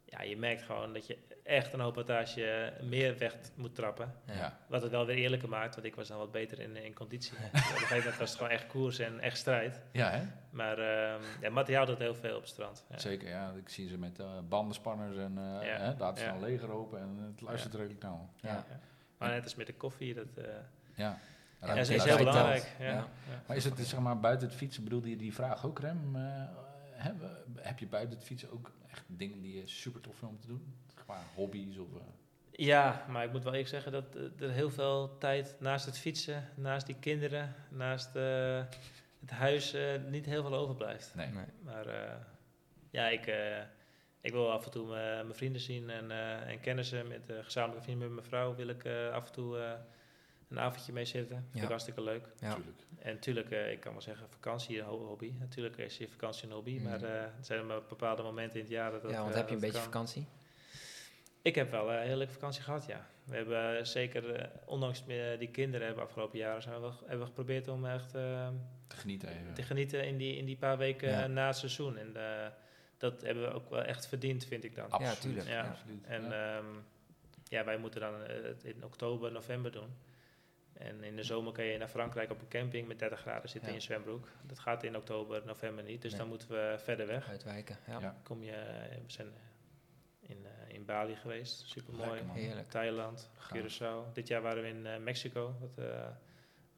Speaker 3: Ja, je merkt gewoon dat je echt een hoop wattage meer weg moet trappen.
Speaker 1: Ja.
Speaker 3: Wat het wel weer eerlijker maakt, want ik was dan wat beter in, in conditie. Op een gegeven moment was het gewoon echt koers en echt strijd.
Speaker 1: ja, hè?
Speaker 3: Maar ehm ja, materiaal doet heel veel op het strand. Ja.
Speaker 1: Zeker, ja. Ik zie ze met eh, bandenspanners en uh,
Speaker 3: Ja.
Speaker 1: hè, laten ze dan leger open en het luistert redelijk nauw. Ja,
Speaker 2: Ja.
Speaker 3: Maar net als met de koffie, dat eh,
Speaker 1: ja.
Speaker 3: Is, heel belangrijk.
Speaker 1: Maar is het zeg maar buiten het fietsen, bedoelde je die vraag ook, Rem? Heb, heb je buiten het fietsen ook echt dingen die je super tof vindt om te doen? Qua hobby's of... eh,
Speaker 3: Ja, maar ik moet wel eerlijk zeggen dat eh, er heel veel tijd naast het fietsen, naast die kinderen, naast eh, het huis eh, niet heel veel overblijft.
Speaker 1: nee.
Speaker 2: Nee.
Speaker 3: Maar eh, ja, ik, eh, ik wil af en toe mijn vrienden zien en, eh, en kennissen. Met uh, gezamenlijke vrienden met mijn vrouw wil ik eh, af en toe eh, een avondje mee zitten. Vind
Speaker 2: Ja.
Speaker 3: ik hartstikke leuk.
Speaker 2: Ja.
Speaker 1: Natuurlijk.
Speaker 3: En natuurlijk, eh, ik kan wel zeggen, vakantie een ho- hobby. Natuurlijk is je vakantie een hobby,
Speaker 2: Mhm.
Speaker 3: maar eh, er zijn maar bepaalde momenten in het jaar dat dat
Speaker 2: ja, want
Speaker 3: eh,
Speaker 2: heb je een
Speaker 3: dat
Speaker 2: beetje
Speaker 3: kan.
Speaker 2: vakantie?
Speaker 3: Ik heb wel een hele leuke vakantie gehad, ja. We hebben eh, zeker, eh, ondanks eh, die kinderen hebben afgelopen jaren, zijn we hebben we geprobeerd om echt eh,
Speaker 1: Te genieten even.
Speaker 3: te genieten in die, in die paar weken
Speaker 2: Ja.
Speaker 3: eh, na het seizoen. En eh, dat hebben we ook wel echt verdiend, vind ik dan.
Speaker 1: Absoluut.
Speaker 2: Ja, tuurlijk.
Speaker 3: Ja.
Speaker 1: Absoluut.
Speaker 3: En
Speaker 1: ja.
Speaker 3: ja. ja, wij moeten dan eh, het in oktober, november doen. En in de zomer kan je naar Frankrijk op een camping met 30 graden zitten
Speaker 2: Ja.
Speaker 3: in je zwembroek. Dat gaat in oktober, november niet. Dus
Speaker 2: Nee.
Speaker 3: dan moeten we verder weg.
Speaker 2: Uitwijken, ja.
Speaker 1: Ja.
Speaker 3: Kom je, we zijn in, eh, in Bali geweest, super mooi.
Speaker 1: Lekker.
Speaker 3: Thailand. Curaçao. Dit jaar waren we in eh, Mexico, wat eh,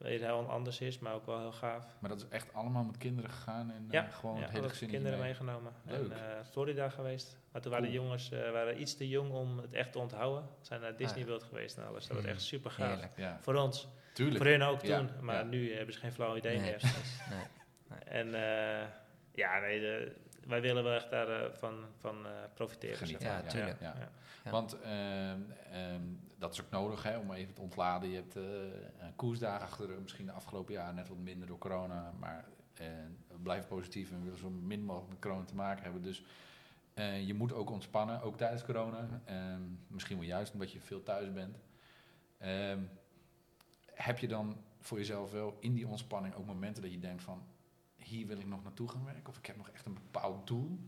Speaker 3: weer heel anders is, maar ook wel heel gaaf.
Speaker 1: Maar dat is echt allemaal met kinderen gegaan en
Speaker 3: Ja,
Speaker 1: eh, gewoon
Speaker 3: ja,
Speaker 1: het hele gezin
Speaker 3: kinderen
Speaker 1: mee.
Speaker 3: meegenomen.
Speaker 1: Leuk.
Speaker 3: En eh, Florida geweest. Maar toen waren de jongens eh, waren iets te jong om het echt te onthouden. Ze zijn naar Disney
Speaker 2: Ah, ja.
Speaker 3: World geweest en alles. Dat was
Speaker 2: Mm,
Speaker 3: echt super gaaf.
Speaker 2: Heerlijk.
Speaker 1: Ja,
Speaker 3: Voor ons.
Speaker 1: tuurlijk.
Speaker 3: Voor hen ook toen. Maar nu hebben ze geen flauw idee
Speaker 2: Nee,
Speaker 3: meer.
Speaker 2: Nee.
Speaker 3: En eh, ja, nee, de- wij willen wel echt daarvan van, van, profiteren.
Speaker 1: Genieten.
Speaker 3: zeg maar.
Speaker 2: Ja, tuurlijk.
Speaker 1: Want ehm, dat is ook nodig hè, om even te ontladen. Je hebt eh, een koersdagen achter de rug, misschien de afgelopen jaar net wat minder door corona. Maar eh, blijven positief en we willen zo min mogelijk met corona te maken hebben. Dus eh, je moet ook ontspannen, ook tijdens corona. Ehm, misschien wel juist omdat je veel thuis bent. Ehm, heb je dan voor jezelf wel in die ontspanning ook momenten dat je denkt van... Hier wil ik nog naartoe gaan werken. Of ik heb nog echt een bepaald doel.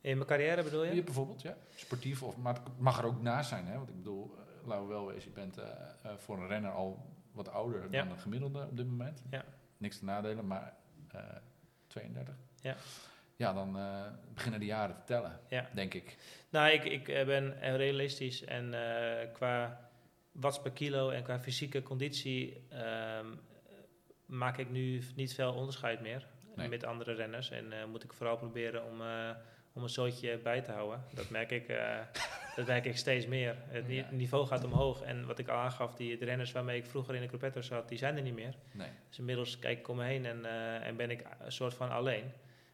Speaker 3: In mijn carrière bedoel je?
Speaker 1: Je bijvoorbeeld, ja. Sportief, of, maar het mag er ook naast zijn. Hè? Want ik bedoel, laten we wel wezen, je bent eh, eh, voor een renner al wat ouder
Speaker 3: Ja.
Speaker 1: dan een gemiddelde op dit moment.
Speaker 3: Ja.
Speaker 1: Niks te nadelen, maar eh 32.
Speaker 3: Ja.
Speaker 1: Ja, dan eh, beginnen de jaren te tellen,
Speaker 3: Ja.
Speaker 1: denk ik.
Speaker 3: Nou, ik, ik eh, ben eh, realistisch en eh, qua watts per kilo en qua fysieke conditie ehm, maak ik nu niet veel onderscheid meer
Speaker 1: Nee.
Speaker 3: met andere renners. En eh, moet ik vooral proberen om, eh, om een zootje bij te houden. Dat merk ik, eh, dat merk ik steeds meer. Het
Speaker 1: Ja.
Speaker 3: niveau gaat omhoog en wat ik al aangaf, die de renners waarmee ik vroeger in de Gruppetto zat, die zijn er niet meer.
Speaker 1: Nee.
Speaker 3: Dus inmiddels kijk ik om me heen en, eh, en ben ik een soort van alleen.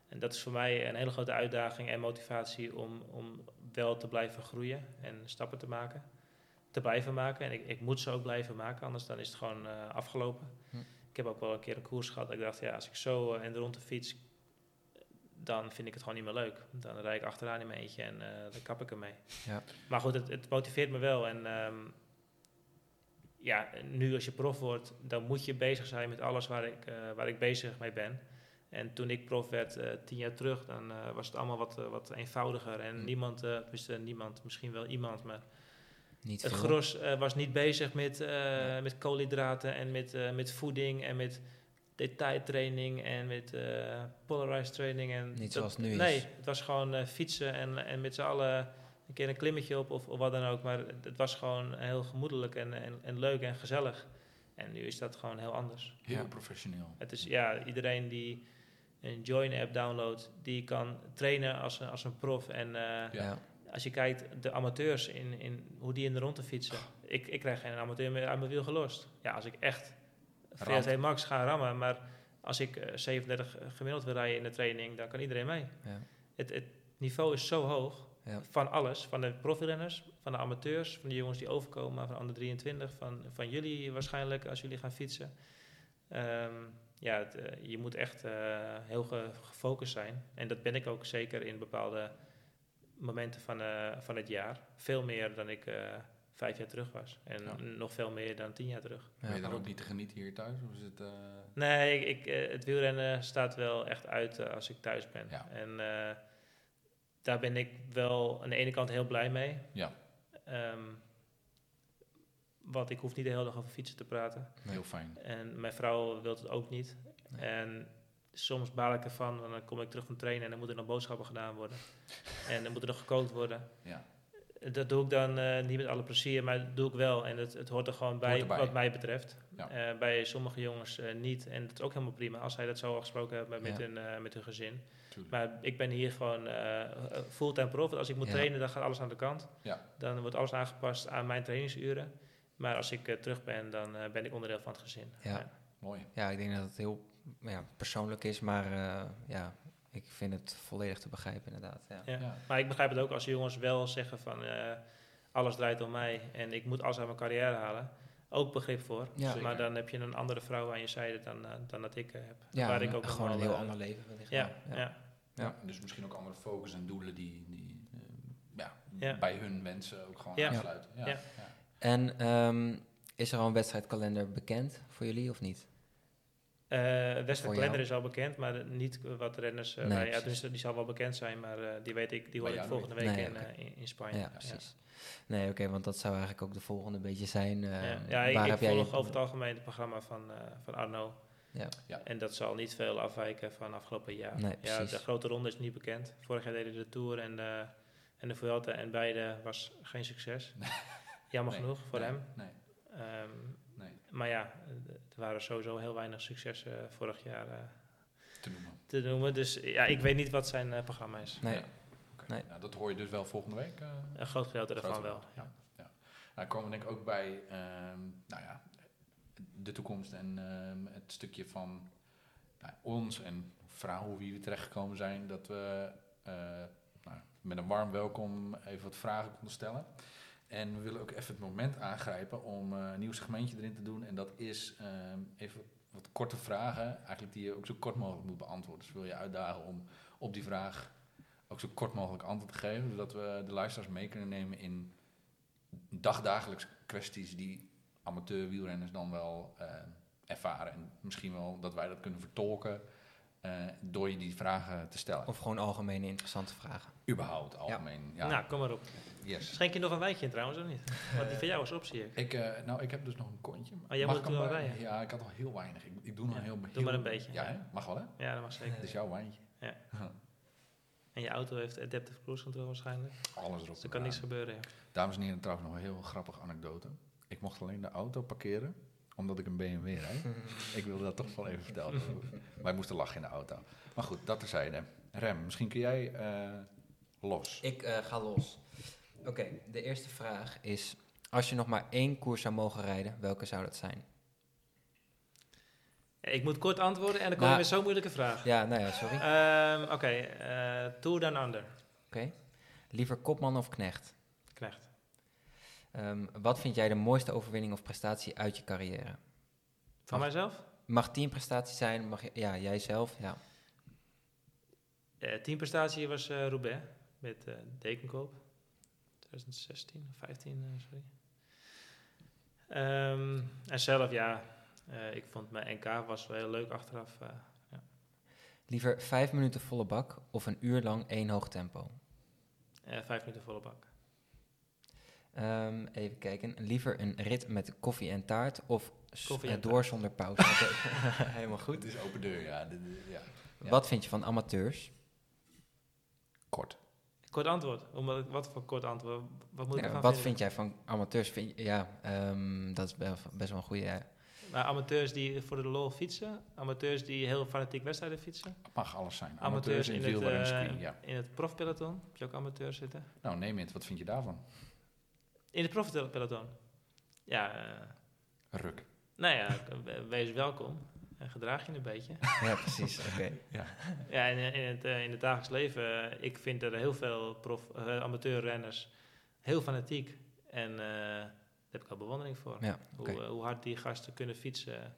Speaker 3: En dat is voor mij een hele grote uitdaging en motivatie om, om wel te blijven groeien en stappen te maken. Te blijven maken. En ik, ik moet ze ook blijven maken, anders dan is het gewoon eh, afgelopen.
Speaker 2: Hm.
Speaker 3: Ik heb ook wel een keer een koers gehad. Ik dacht, ja, als ik zo en rond de fiets dan vind ik het gewoon niet meer leuk. Dan rijd ik achteraan in mijn eentje en eh, dan kap ik ermee.
Speaker 2: Ja.
Speaker 3: Maar goed, het, het motiveert me wel. En ehm, ja, nu als je prof wordt, dan moet je bezig zijn met alles waar ik, eh, waar ik bezig mee ben. En toen ik prof werd, eh, tien jaar terug, dan was het allemaal wat, wat eenvoudiger. En
Speaker 1: Hm.
Speaker 3: niemand, niemand, misschien wel iemand, maar
Speaker 2: Niet
Speaker 3: het gros was niet bezig met, met koolhydraten en met, met voeding en met detailtraining en met eh polarized training. En
Speaker 2: Niet
Speaker 3: dat-
Speaker 2: zoals nu is.
Speaker 3: Nee, het was gewoon eh, fietsen en, en met z'n allen een keer een klimmetje op of, of wat dan ook. Maar het, was gewoon heel gemoedelijk en, en, en leuk en gezellig. En nu is dat gewoon heel anders.
Speaker 1: Heel
Speaker 2: Ja.
Speaker 1: professioneel.
Speaker 3: Het is ja, iedereen die een Join-app downloadt, die kan trainen als een, als een prof. En eh,
Speaker 2: Ja.
Speaker 3: als je kijkt, de amateurs, in, in, hoe die in de rondte fietsen. Ik, ik krijg geen amateur meer uit mijn wiel gelost. Ja, als ik echt VST max ga rammen, maar als ik eh, 37 gemiddeld wil rijden in de training, dan kan iedereen mee.
Speaker 2: Ja.
Speaker 3: Het, het niveau is zo hoog
Speaker 2: Ja.
Speaker 3: van alles. Van de profirenners, van de amateurs, van de jongens die overkomen, van onder 23, van, van jullie waarschijnlijk als jullie gaan fietsen. Ehm, ja, het, eh, je moet echt eh, heel ge- gefocust zijn. En dat ben ik ook zeker in bepaalde momenten van, eh, van het jaar. Veel meer dan ik eh, vijf jaar terug was. En
Speaker 1: Ja.
Speaker 3: nog veel meer dan tien jaar terug.
Speaker 2: Ja.
Speaker 1: ben je dan ook niet te genieten hier thuis? Of is het, eh,
Speaker 3: Nee, ik, ik, eh, het wielrennen staat wel echt uit eh, als ik thuis ben.
Speaker 1: Ja.
Speaker 3: En eh, daar ben ik wel aan de ene kant heel blij mee.
Speaker 1: Ja.
Speaker 3: Ehm, want ik hoef niet de hele dag over fietsen te praten.
Speaker 2: Nee.
Speaker 1: heel fijn?
Speaker 3: En mijn vrouw wil het ook niet.
Speaker 2: Nee.
Speaker 3: En soms baal ik ervan, want dan kom ik terug van trainen en dan moeten er nog boodschappen gedaan worden. en dan moet er nog gekookt worden.
Speaker 1: Ja.
Speaker 3: Dat doe ik dan eh, niet met alle plezier, maar dat doe ik wel. En het, het hoort er gewoon bij,
Speaker 1: Hoort
Speaker 3: wat mij betreft.
Speaker 1: Ja.
Speaker 3: Eh, bij sommige jongens eh, niet. En dat is ook helemaal prima als zij dat zo afgesproken hebben met,
Speaker 2: Ja.
Speaker 3: hun, eh, met hun gezin.
Speaker 1: Tuurlijk.
Speaker 3: Maar ik ben hier gewoon eh, fulltime prof. Als ik moet
Speaker 2: Ja.
Speaker 3: trainen, dan gaat alles aan de kant.
Speaker 1: Ja.
Speaker 3: Dan wordt alles aangepast aan mijn trainingsuren. Maar als ik terug ben, dan ben ik onderdeel van het gezin.
Speaker 2: Ja.
Speaker 1: Mooi.
Speaker 2: Ja, ik denk dat het heel ja, persoonlijk is, maar eh, ja, ik vind het volledig te begrijpen inderdaad. Ja.
Speaker 3: Ja.
Speaker 1: Ja.
Speaker 3: Maar ik begrijp het ook als jongens wel zeggen van eh, alles draait om mij en ik moet alles uit mijn carrière halen. Ook begrip voor.
Speaker 2: Ja.
Speaker 3: Maar dan heb je een andere vrouw aan je zijde dan, eh, dan dat ik eh, heb.
Speaker 2: Ja,
Speaker 3: Waar ik ook
Speaker 2: gewoon een heel ander leven wellicht.
Speaker 3: Ja, ja.
Speaker 2: Ja.
Speaker 1: Ja. Dus misschien ook andere focus en doelen die, die ja,
Speaker 3: Ja.
Speaker 1: bij hun wensen ook gewoon
Speaker 3: Ja.
Speaker 1: aansluiten. Ja.
Speaker 3: Ja.
Speaker 1: Ja.
Speaker 2: En ehm, is er al een wedstrijdkalender bekend voor jullie of niet?
Speaker 3: Eh, wedstrijdkalender
Speaker 2: jou?
Speaker 3: is al bekend, maar niet wat renners... eh
Speaker 2: Nee,
Speaker 3: ja, dus die zal wel bekend zijn, maar eh, die weet ik, die hoor ik volgende week
Speaker 2: Nee,
Speaker 3: in, eh, in, in Spanje.
Speaker 2: Ja, precies. Nee, oké, want dat zou eigenlijk ook de volgende beetje zijn. eh,
Speaker 3: Ja, ja ik,
Speaker 2: waar
Speaker 3: ik
Speaker 2: heb jij
Speaker 3: volg
Speaker 2: je-
Speaker 3: over het algemeen het programma van, eh, van Arno.
Speaker 2: Ja.
Speaker 1: Ja.
Speaker 3: En dat zal niet veel afwijken van afgelopen jaar.
Speaker 2: Nee,
Speaker 3: ja,
Speaker 2: precies.
Speaker 3: de grote ronde is niet bekend. Vorig jaar deden de Tour en de, en de Vuelta en beide was geen succes. Jammer
Speaker 1: Nee,
Speaker 3: genoeg voor
Speaker 1: nee,
Speaker 3: hem.
Speaker 1: Nee,
Speaker 3: Ehm,
Speaker 1: nee,
Speaker 3: maar ja, eh, er waren sowieso heel weinig successen eh, vorig jaar eh,
Speaker 1: te noemen.
Speaker 3: te noemen. Dus ja, ik weet niet wat zijn programma is.
Speaker 2: Nee.
Speaker 1: Ja.
Speaker 2: Nee.
Speaker 1: Nou, dat hoor je dus wel volgende week. eh.
Speaker 3: Een groot gedeelte daarvan
Speaker 1: Groot
Speaker 3: wel.
Speaker 1: gedeelte, ja. Nou, komen we denk ik ook bij ehm, nou ja, de toekomst en ehm, het stukje van nou, ons en vooral hoe we hier terechtgekomen zijn. Dat we eh, nou, met een warm welkom even wat vragen konden stellen. En we willen ook even het moment aangrijpen om eh, een nieuw segmentje erin te doen. En dat is ehm, even wat korte vragen, eigenlijk die je ook zo kort mogelijk moet beantwoorden. Dus wil je uitdagen om op die vraag ook zo kort mogelijk antwoord te geven, zodat we de luisteraars mee kunnen nemen in dagdagelijks kwesties die amateur wielrenners dan wel eh, ervaren. En misschien wel dat wij dat kunnen vertolken eh, door je die vragen te stellen.
Speaker 2: Of gewoon algemene interessante vragen.
Speaker 1: überhaupt, algemeen. Ja.
Speaker 3: Nou, kom maar op.
Speaker 1: yes.
Speaker 3: Schenk je nog een wijntje in trouwens, of niet? Want die van jou is op, zie ik.
Speaker 1: Ik, eh, nou, ik heb dus nog een kontje.
Speaker 3: Oh, jij
Speaker 1: Mag
Speaker 3: moet
Speaker 1: ik
Speaker 3: het wel
Speaker 1: bij-
Speaker 3: rijden?
Speaker 1: Ja, ik had al heel weinig. Ik, ik doe nog
Speaker 3: Ja,
Speaker 1: heel,
Speaker 3: doe
Speaker 1: heel-
Speaker 3: maar een beetje.
Speaker 1: Ja, hè? mag wel hè?
Speaker 3: Ja, dat mag zeker.
Speaker 1: Het is jouw wijntje.
Speaker 3: En je auto heeft adaptive cruise control waarschijnlijk.
Speaker 1: Alles erop.
Speaker 3: Dus er kan niks
Speaker 1: eraan.
Speaker 3: gebeuren. Ja.
Speaker 1: Dames en heren, trouwens nog een heel grappige anekdote. Ik mocht alleen de auto parkeren, omdat ik een BMW rijd. ik wilde dat toch wel even vertellen. Wij moesten lachen in de auto. Maar goed, dat terzijde. Rem, misschien kun jij eh, los.
Speaker 2: Ik eh, ga los. Oké, de eerste vraag is... Als je nog maar één koers zou mogen rijden, welke zou dat zijn?
Speaker 3: Ik moet kort antwoorden en dan kom
Speaker 2: Nou,
Speaker 3: met zo'n moeilijke vraag.
Speaker 2: Ja, nou ja, sorry. Oké.
Speaker 3: Ehm, Oké, eh, Tour Down Under.
Speaker 2: Liever kopman of knecht?
Speaker 3: Knecht.
Speaker 2: Ehm, wat vind jij de mooiste overwinning of prestatie uit je carrière?
Speaker 3: Van mijzelf?
Speaker 2: Mag teamprestatie zijn? Mag ja, jij zelf? Ja.
Speaker 3: Eh, teamprestatie was Roubaix met eh Dekenkoop. 2016 of 15, eh, sorry. Ehm, en zelf, ja, eh, ik vond mijn NK was wel heel leuk achteraf. eh.
Speaker 2: Liever vijf minuten volle bak of een uur lang één hoog tempo?
Speaker 3: Eh, vijf minuten volle bak.
Speaker 2: Ehm, even kijken. Liever een rit met koffie en taart of s-
Speaker 3: Koffie en
Speaker 2: door
Speaker 3: taart.
Speaker 2: zonder pauze? Helemaal goed.
Speaker 1: Het is open deur, ja. Ja. Ja.
Speaker 2: Wat vind je van amateurs?
Speaker 1: Kort.
Speaker 3: Kort antwoord. Omdat, wat voor kort antwoord? Wat moet ik
Speaker 2: Ja,
Speaker 3: ervan
Speaker 2: wat
Speaker 3: vinden?
Speaker 2: vind jij van amateurs? Vind je- ja, ehm, dat is best wel een goede. ja.
Speaker 3: Maar amateurs die voor de lol fietsen, amateurs die heel fanatiek wedstrijden fietsen,
Speaker 1: Het mag alles zijn.
Speaker 3: amateurs in, het,
Speaker 1: wielrennen,
Speaker 3: eh,
Speaker 1: ja.
Speaker 3: in het profpeloton, heb je ook amateurs zitten?
Speaker 1: Nou, neem het. Wat vind je daarvan?
Speaker 3: In het profpeloton. Ja, eh,
Speaker 1: Ruk.
Speaker 3: nou ja, we- wees welkom gedraag je een beetje.
Speaker 2: Ja, precies. Oké.
Speaker 3: Ja, in, in, het, eh, in het dagelijks leven, eh, ik vind er heel veel prof, eh, amateurrenners heel fanatiek. En eh, daar heb ik al bewondering voor.
Speaker 2: Ja, oké.
Speaker 3: hoe, hoe hard die gasten kunnen fietsen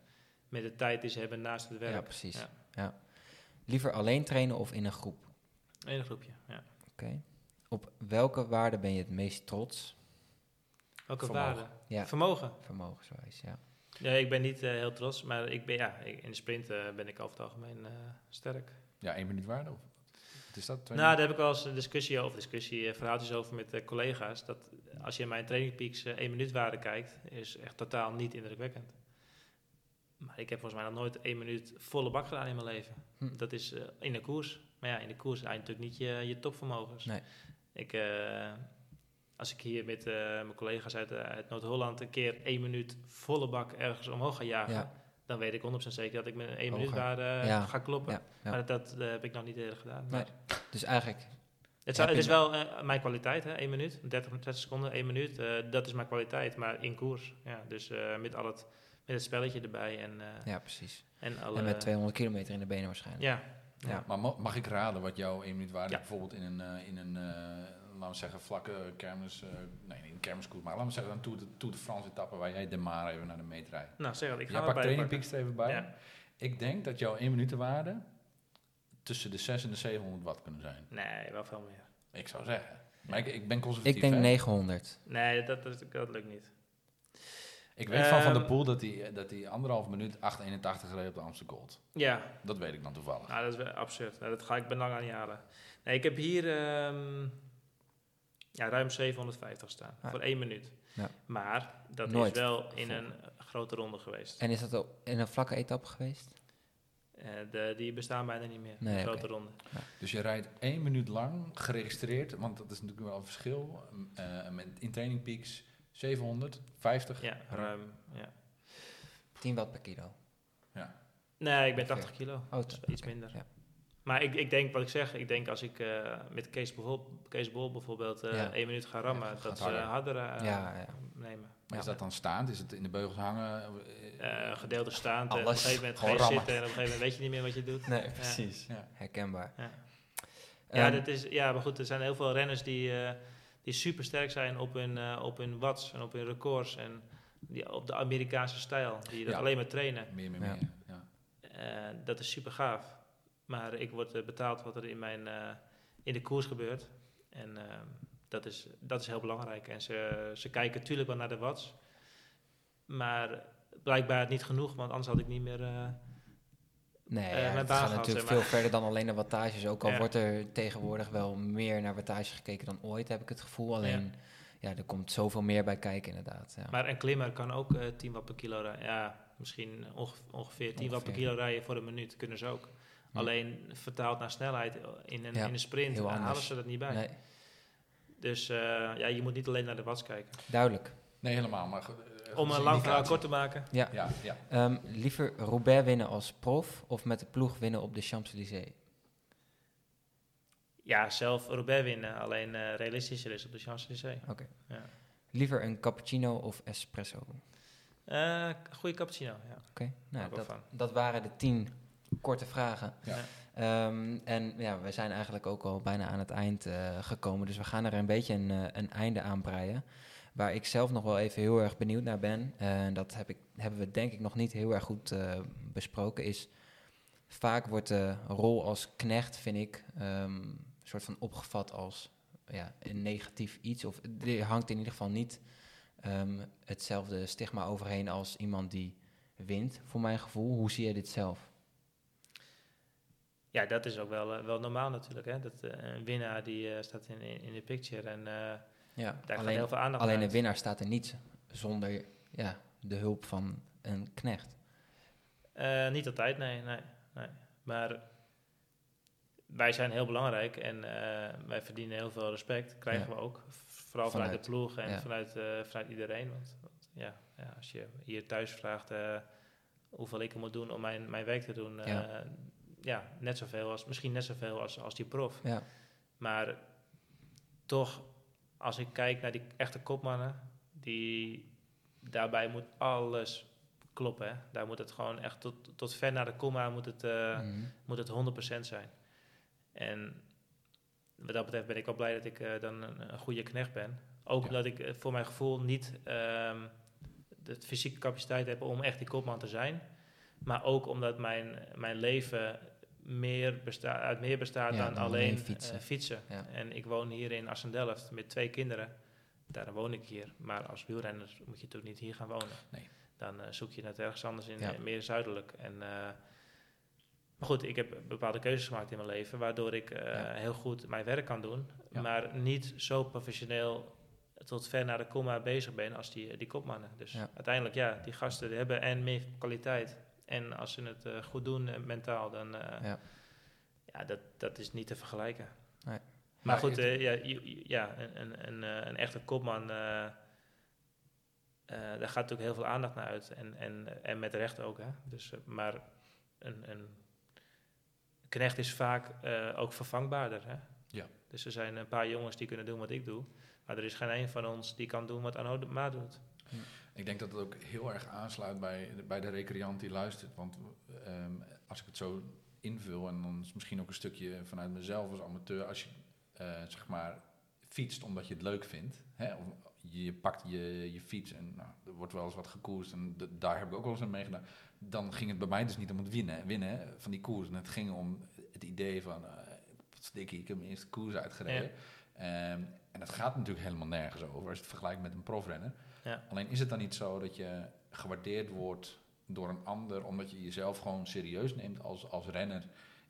Speaker 3: met de tijd die ze hebben naast het werk.
Speaker 2: Ja, precies.
Speaker 3: Ja.
Speaker 2: Ja. Liever alleen trainen of in een groep?
Speaker 3: In een groepje, ja.
Speaker 2: Oké. Op welke waarde ben je het meest trots?
Speaker 3: Welke
Speaker 1: Vermogen.
Speaker 3: waarde?
Speaker 2: Ja,
Speaker 3: Vermogen.
Speaker 2: vermogenswijs, ja.
Speaker 3: Ja, ik ben niet eh, heel trots, maar ik ben, ja, in de sprint eh, ben ik over het algemeen eh, sterk.
Speaker 1: Ja, één minuut waarde? Of? Wat is dat?
Speaker 3: Nou, daar heb ik wel eens een discussie over, discussie, verhaaltjes over met collega's. Dat als je in mijn training peaks één minuut waarde kijkt, is echt totaal niet indrukwekkend. Maar ik heb volgens mij nog nooit één minuut volle bak gedaan in mijn leven.
Speaker 2: Hm.
Speaker 3: Dat is in de koers. Maar ja, in de koers zijn natuurlijk niet je, je topvermogens.
Speaker 2: Nee.
Speaker 3: Ik, als ik hier met eh, mijn collega's uit, uit Noord-Holland een keer één minuut volle bak ergens omhoog ga jagen,
Speaker 2: Ja.
Speaker 3: dan weet ik 100% zeker dat ik met een één minuut waarde eh,
Speaker 2: Ja.
Speaker 3: ga kloppen.
Speaker 2: Ja, ja.
Speaker 3: Maar dat, dat, eh, heb ik nog niet eerder gedaan.
Speaker 2: Nee. Dus eigenlijk,
Speaker 3: het, zou, is wel eh, mijn kwaliteit, hè? 1 minuut, 30, 30 seconden, 1 minuut. eh, dat is mijn kwaliteit, maar in koers. Ja, dus eh, met, al het, met het spelletje erbij en, eh,
Speaker 2: ja, precies.
Speaker 3: en alle...
Speaker 2: En met 200 kilometer in de benen waarschijnlijk.
Speaker 3: Ja,
Speaker 2: Ja.
Speaker 1: Maar ma- mag ik raden wat jouw één minuut waarde
Speaker 3: Ja.
Speaker 1: bijvoorbeeld in een, in een eh, laten we zeggen, vlakke kermis, eh, nee, niet een kermiskoers, maar laten we zeggen een Tour de, Tour de France etappe waar jij de maar even naar de meet rijdt.
Speaker 3: nou zeg het, ik ga
Speaker 1: Jij pakt training peaks er even bij.
Speaker 3: Ja.
Speaker 1: Ik denk dat jouw één minuut waarde tussen de 6 en de 700 watt kunnen zijn.
Speaker 3: Nee, wel veel meer.
Speaker 1: Ik zou zeggen. Maar ik, ik ben conservatief.
Speaker 2: Ik denk
Speaker 1: hè.
Speaker 2: 900.
Speaker 3: Nee, dat, dat, dat lukt niet.
Speaker 1: Ik weet van Van der
Speaker 3: Ehm,
Speaker 1: Poel dat hij dat hij anderhalf minuut 881 gereden op de Amsterdam Gold.
Speaker 3: Ja,
Speaker 1: Dat weet ik dan toevallig.
Speaker 3: nou, dat is wel absurd. Nou, dat ga ik benang aan niet halen. Nee, ik heb hier ehm, ja, ruim 750 staan
Speaker 2: Ah.
Speaker 3: voor één minuut.
Speaker 2: Ja.
Speaker 3: Maar dat
Speaker 2: Nooit
Speaker 3: is wel in een grote ronde geweest.
Speaker 2: En is dat ook in een vlakke etappe geweest?
Speaker 3: Eh, de, die bestaan bijna niet meer,
Speaker 2: Nee,
Speaker 3: grote.
Speaker 1: Dus je rijdt één minuut lang geregistreerd, want dat is natuurlijk wel een verschil. eh, met in training peaks 750.
Speaker 3: Ja, ruim. Ja.
Speaker 2: 10 watt per kilo.
Speaker 3: Nee, ik ben
Speaker 2: Ongeveer.
Speaker 3: 80 kilo.
Speaker 2: Oh,
Speaker 3: iets minder.
Speaker 2: ja.
Speaker 3: Maar ik, ik denk, wat ik zeg, ik denk als ik eh, met Kees, Kees Bol bijvoorbeeld eh
Speaker 2: Ja.
Speaker 3: één minuut ga rammen,
Speaker 1: Ja,
Speaker 3: dat ze
Speaker 1: harder.
Speaker 3: harder eh,
Speaker 2: Ja, ja.
Speaker 3: nemen.
Speaker 1: Maar is dat dan staand? Is het in de beugels hangen?
Speaker 3: Gedeelde staand en op een gegeven moment ga
Speaker 2: Gewoon
Speaker 3: je
Speaker 2: rammen.
Speaker 3: zitten en op een gegeven moment weet je niet meer wat je doet.
Speaker 2: Nee, precies.
Speaker 1: Ja.
Speaker 2: Herkenbaar.
Speaker 3: Ja.
Speaker 2: Ehm,
Speaker 3: dat is, ja, maar goed, er zijn heel veel renners die, die super sterk zijn op hun, op hun watts en op hun records. En die op de Amerikaanse stijl, die dat alleen maar trainen.
Speaker 1: meer, meer, meer. Ja.
Speaker 3: Dat is super gaaf. Maar ik word eh, betaald wat er in, mijn, eh, in de koers gebeurt. En eh, dat, is, dat is heel belangrijk. En ze, ze kijken natuurlijk wel naar de watts. Maar blijkbaar niet genoeg, want anders had ik niet meer... eh,
Speaker 2: Nee,
Speaker 3: eh,
Speaker 2: ja,
Speaker 3: mijn
Speaker 2: het gaat natuurlijk
Speaker 3: zeg maar.
Speaker 2: veel verder dan alleen naar wattages. Ook al
Speaker 3: Ja.
Speaker 2: wordt er tegenwoordig wel meer naar wattage gekeken dan ooit, heb ik het gevoel. Alleen, ja, er komt zoveel meer bij kijken inderdaad. Ja.
Speaker 3: Maar een klimmer kan ook eh 10 watt per kilo rijden. Ja, misschien onge- ongeveer 10 watt per kilo rijden voor een minuut. Kunnen ze ook.
Speaker 2: Ja.
Speaker 3: Alleen vertaald naar snelheid in een,
Speaker 2: Ja,
Speaker 3: in een sprint halen ze dat niet bij.
Speaker 2: nee,
Speaker 3: Dus eh, ja, je moet niet alleen naar de watts kijken.
Speaker 2: duidelijk.
Speaker 1: Nee, helemaal. Maar, eh,
Speaker 3: Om een lang verhaal kort te maken.
Speaker 2: Ja.
Speaker 1: Ja, ja.
Speaker 2: Ehm, liever Roubaix winnen als prof of met de ploeg winnen op de Champs-Élysées?
Speaker 3: Ja, zelf Roubaix winnen. Alleen eh, realistischer is op de Champs-Élysées.
Speaker 2: Oké.
Speaker 3: Ja.
Speaker 2: Liever een cappuccino of espresso? Oké,
Speaker 3: Eh, goede cappuccino, ja.
Speaker 2: nou,
Speaker 3: ik wel
Speaker 2: dat, dat waren de tien korte vragen.
Speaker 1: Ja.
Speaker 2: Ehm, en ja, we zijn eigenlijk ook al bijna aan het eind eh, gekomen. Dus we gaan er een beetje een, eh, een einde aan breien. Waar ik zelf nog wel even heel erg benieuwd naar ben. En dat heb ik, hebben we denk ik nog niet heel erg goed eh, besproken. Is vaak wordt de rol als knecht, vind ik, een soort van opgevat als ja, een negatief iets. Of er hangt in ieder geval niet ehm, hetzelfde stigma overheen als iemand die wint, voor mijn gevoel. Hoe zie jij dit zelf?
Speaker 3: Ja, dat is ook wel, eh, wel normaal natuurlijk. Hè? Dat, eh, een winnaar die eh, staat in, in, in de picture en
Speaker 2: Ja,
Speaker 3: daar gaat
Speaker 2: alleen,
Speaker 3: heel veel aandacht
Speaker 2: alleen een
Speaker 3: uit.
Speaker 2: winnaar staat er niet zonder ja, de hulp van een knecht.
Speaker 3: Niet altijd, nee, nee, nee. Maar wij zijn heel belangrijk en wij verdienen heel veel respect. Krijgen
Speaker 2: Ja.
Speaker 3: we ook. Vooral vanuit,
Speaker 2: Vanuit,
Speaker 3: de ploeg en
Speaker 2: ja.
Speaker 3: vanuit, vanuit iedereen. Want, want ja, ja, als je hier thuis vraagt hoeveel ik er moet doen om mijn, mijn werk te doen.
Speaker 2: Ja.
Speaker 3: net zoveel als, misschien net zoveel als, als die prof.
Speaker 2: Ja,
Speaker 3: Maar toch, als ik kijk naar die echte kopmannen, die, daarbij moet alles kloppen. Hè? Daar moet het gewoon echt tot, tot ver naar de komma moet het, eh,
Speaker 2: Mhm.
Speaker 3: moet het 100% zijn. En wat dat betreft ben ik wel blij dat ik eh, dan een, een goede knecht ben. Ook
Speaker 1: Ja.
Speaker 3: omdat ik eh, voor mijn gevoel niet ehm, de fysieke capaciteit heb om echt die kopman te zijn. Maar ook omdat mijn, mijn leven meer besta uit meer bestaat
Speaker 2: Ja,
Speaker 3: dan,
Speaker 2: dan
Speaker 3: alleen
Speaker 2: alleen
Speaker 3: fietsen.
Speaker 2: fietsen.
Speaker 3: fietsen.
Speaker 2: Ja.
Speaker 3: En ik woon hier in Assendelft met twee kinderen. Daarom woon ik hier. Maar als wielrenner moet je natuurlijk niet hier gaan wonen.
Speaker 1: Nee.
Speaker 3: Dan eh, zoek je het ergens anders in,
Speaker 2: Ja.
Speaker 3: eh, meer zuidelijk. En, eh, maar goed, ik heb bepaalde keuzes gemaakt in mijn leven, waardoor ik eh, heel goed mijn werk kan doen. Maar niet zo professioneel tot ver naar de komma bezig ben als die, die kopmannen. Dus uiteindelijk, ja, die gasten die hebben en meer kwaliteit. En als ze het eh, goed doen eh, mentaal, dan uh,
Speaker 2: Ja.
Speaker 3: ja, dat, dat is niet te vergelijken.
Speaker 2: Nee.
Speaker 3: Maar,
Speaker 1: Maar
Speaker 3: goed, eh, ja, ja, een, een, een, eh, een echte kopman, eh, eh, daar gaat natuurlijk heel veel aandacht naar uit. En, en, en met recht ook. Hè? Dus, eh, maar een, een knecht is vaak eh, ook vervangbaarder. Hè?
Speaker 1: Ja.
Speaker 3: Dus er zijn een paar jongens die kunnen doen wat ik doe. Maar er is geen een van ons die kan doen wat Arno de Ma doet.
Speaker 1: Ik denk dat het ook heel erg aansluit bij, bij de recreant die luistert. Want ehm, als ik het zo invul, en dan is misschien ook een stukje vanuit mezelf als amateur, als je eh, zeg maar fietst omdat je het leuk vindt. Hè? Of je pakt je, je fiets en nou, er wordt wel eens wat gekoerst en daar heb ik ook wel eens aan meegedaan. Dan ging het bij mij dus niet om het winnen, winnen van die koers. En het ging om het idee van, wat dikkie, ik heb mijn eerste koers uitgereden. Ehm, en dat gaat natuurlijk helemaal nergens over als je het vergelijkt met een profrenner.
Speaker 3: Ja.
Speaker 1: Alleen is het dan niet zo dat je gewaardeerd wordt door een ander omdat je jezelf gewoon serieus neemt als, als renner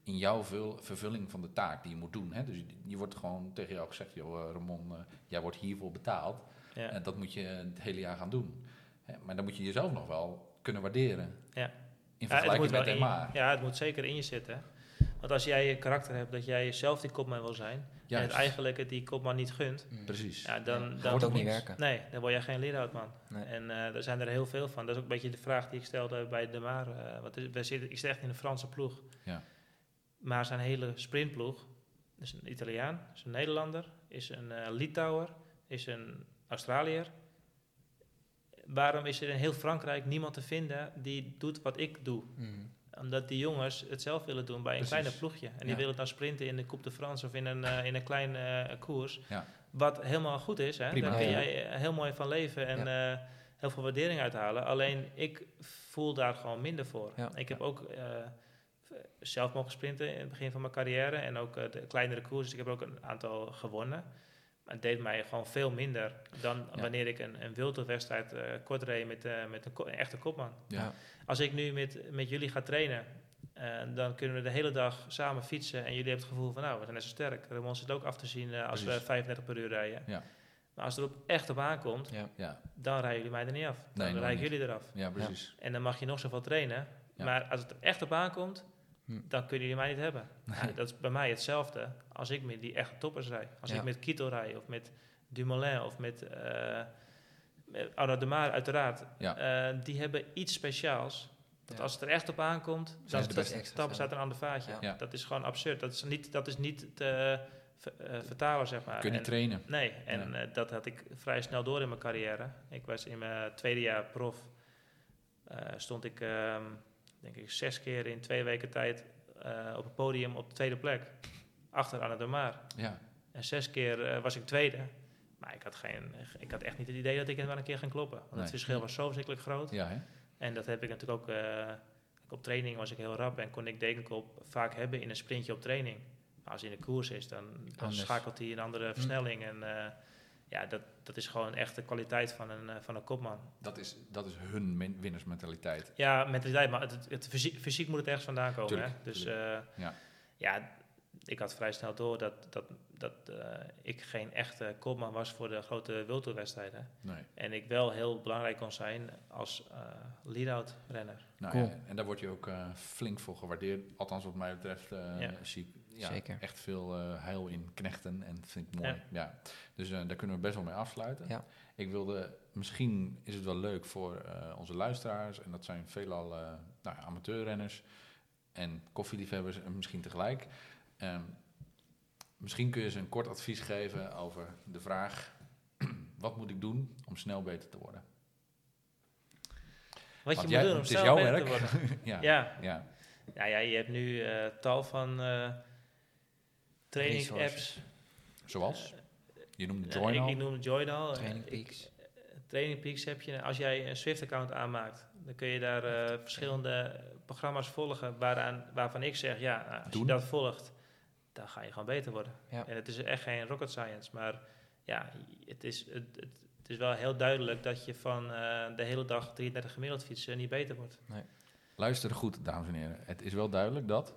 Speaker 1: in jouw vul- vervulling van de taak die je moet doen. Hè? Dus je, je wordt gewoon tegen jou gezegd, joh eh, Ramon, eh, jij wordt hiervoor betaald
Speaker 3: Ja.
Speaker 1: en dat moet je het hele jaar gaan doen. Hè? Maar dan moet je jezelf nog wel kunnen waarderen.
Speaker 3: Ja.
Speaker 1: In vergelijking met MA.
Speaker 3: Ja, het moet zeker in je zitten. Want als jij je karakter hebt dat jij zelf die kopman wil zijn... en het eigenlijk het die kopman niet gunt...
Speaker 2: Mm.
Speaker 1: Precies.
Speaker 3: Ja, dan,
Speaker 2: Ja,
Speaker 3: dan
Speaker 2: gaat ook niet werken.
Speaker 3: Nee, dan word jij geen leerhoudman.
Speaker 2: Nee.
Speaker 3: En eh er zijn er heel veel van. Dat is ook een beetje de vraag die ik stelde bij De Maar. eh, want we zitten, ik zit echt in een Franse ploeg.
Speaker 1: Ja.
Speaker 3: Maar zijn hele sprintploeg is een Italiaan, is een Nederlander, is een eh, Litouwer, is een Australiër. Waarom is er in heel Frankrijk niemand te vinden die doet wat ik doe?
Speaker 2: Mm.
Speaker 3: Omdat die jongens het zelf willen doen bij een
Speaker 1: Precies.
Speaker 3: kleine ploegje. En die willen dan sprinten in de Coupe de France of in een, eh, in een klein eh, koers.
Speaker 1: Ja.
Speaker 3: Wat helemaal goed is. Hè?
Speaker 1: Prima.
Speaker 3: Daar kun jij eh, heel mooi van leven en heel veel waardering uithalen. Alleen ik voel daar gewoon minder voor.
Speaker 2: Ja.
Speaker 3: Ik heb ook zelf mogen sprinten in het begin van mijn carrière. En ook de kleinere koers. Ik heb ook een aantal gewonnen. Het deed mij gewoon veel minder dan
Speaker 1: Ja.
Speaker 3: wanneer ik een, een wildwedstrijd eh kort reed met, eh, met een, ko- een echte kopman.
Speaker 1: Ja.
Speaker 3: Als ik nu met, met jullie ga trainen, eh, dan kunnen we de hele dag samen fietsen. En jullie hebben het gevoel van, nou, we zijn net zo sterk. Ramon zit ook af te zien als we
Speaker 1: Precies.
Speaker 3: 35 per uur rijden.
Speaker 1: Ja.
Speaker 3: Maar als het er op echt op aankomt,
Speaker 2: Ja.
Speaker 1: Ja.
Speaker 3: dan rijden jullie mij er niet af. Dan
Speaker 1: Nee,
Speaker 3: rijden jullie eraf.
Speaker 1: ja, precies.
Speaker 3: En dan mag je nog zoveel trainen. Maar als het er echt op aankomt,
Speaker 2: Hm.
Speaker 3: dan kunnen jullie mij niet hebben.
Speaker 1: Nee.
Speaker 3: Dat is bij mij hetzelfde als ik met die echte toppers rijd. Als
Speaker 2: Ja.
Speaker 3: ik met Kito rijd of met Dumoulin of met, met Arnaud de Maar uiteraard.
Speaker 1: Ja.
Speaker 3: Eh, die hebben iets speciaals. Dat als het er echt op aankomt, dan
Speaker 1: ze de
Speaker 3: sta-
Speaker 1: beste.
Speaker 3: stappen ze uit een ander vaatje. Dat is gewoon absurd. Dat is niet, dat is niet te eh, vertalen, zeg maar.
Speaker 1: Kun je
Speaker 3: En-
Speaker 1: trainen.
Speaker 3: Nee, en dat had ik vrij snel door in mijn carrière. Ik was in mijn tweede jaar prof. stond ik, ehm, denk ik, zes keer in twee weken tijd eh, op het podium op de tweede plek. Achter Anne de Maar.
Speaker 1: Ja.
Speaker 3: En zes keer eh, was ik tweede. Maar ik had, geen, ik had echt niet het idee dat ik het maar een keer ging kloppen. Want
Speaker 1: Nee.
Speaker 3: het verschil was zo verschrikkelijk groot.
Speaker 1: Ja, hè?
Speaker 3: En dat heb ik natuurlijk ook eh, Op training was ik heel rap en kon ik Dekenkop vaak hebben in een sprintje op training. Maar als hij in de koers is, dan, schakelt hij een andere versnelling. En ja, dat, dat is gewoon echt de kwaliteit van een, eh, van een kopman.
Speaker 1: Dat is, dat is hun min- winnersmentaliteit.
Speaker 3: Ja, mentaliteit, maar het, het, het fysiek, fysiek moet het ergens vandaan komen.
Speaker 1: Tuurlijk,
Speaker 3: hè? Dus eh,
Speaker 1: Ja.
Speaker 3: ja, ik had vrij snel door dat, dat, dat eh, ik geen echte kopman was voor de grote wildtoerwedstrijden.
Speaker 1: Nee.
Speaker 3: En ik wel heel belangrijk kon zijn als eh lead-out renner.
Speaker 1: Nou,
Speaker 2: Cool.
Speaker 1: ja, en daar word je ook eh, flink voor gewaardeerd. Althans, wat mij betreft eh,
Speaker 3: Ja.
Speaker 1: zie ik ja,
Speaker 2: Zeker.
Speaker 1: echt veel eh, heil in knechten. En dat vind ik mooi.
Speaker 3: Ja.
Speaker 1: Ja. Dus eh, daar kunnen we best wel mee afsluiten.
Speaker 2: Ja.
Speaker 1: Ik wilde, misschien is het wel leuk voor eh, onze luisteraars. En dat zijn veelal nou, amateurrenners en koffieliefhebbers en misschien tegelijk. Ehm, misschien kun je ze een kort advies geven over de vraag... wat moet ik doen om snel beter te worden?
Speaker 3: Wat
Speaker 1: Want
Speaker 3: je
Speaker 1: jij-
Speaker 3: moet doen om snel beter te worden.
Speaker 1: ja.
Speaker 3: ja,
Speaker 1: ja.
Speaker 3: Ja, je hebt nu tal van eh training apps.
Speaker 1: Zoals? Je noemde
Speaker 3: Eh,
Speaker 1: Join
Speaker 3: ik,
Speaker 1: al.
Speaker 3: ik noem Join al.
Speaker 2: Training
Speaker 3: Eh,
Speaker 2: Peaks.
Speaker 3: Training Peaks heb je. Als jij een Swift-account aanmaakt, dan kun je daar eh, verschillende programma's volgen waaraan, waarvan ik zeg, ja, nou, als
Speaker 1: Doen.
Speaker 3: je dat volgt, dan ga je gewoon beter worden.
Speaker 2: Ja.
Speaker 3: En het is echt geen rocket science, maar ja, het is, het, het, het is wel heel duidelijk dat je van eh, de hele dag 33 gemiddeld fietsen niet beter wordt.
Speaker 1: Luister goed, dames en heren. Het is wel duidelijk dat.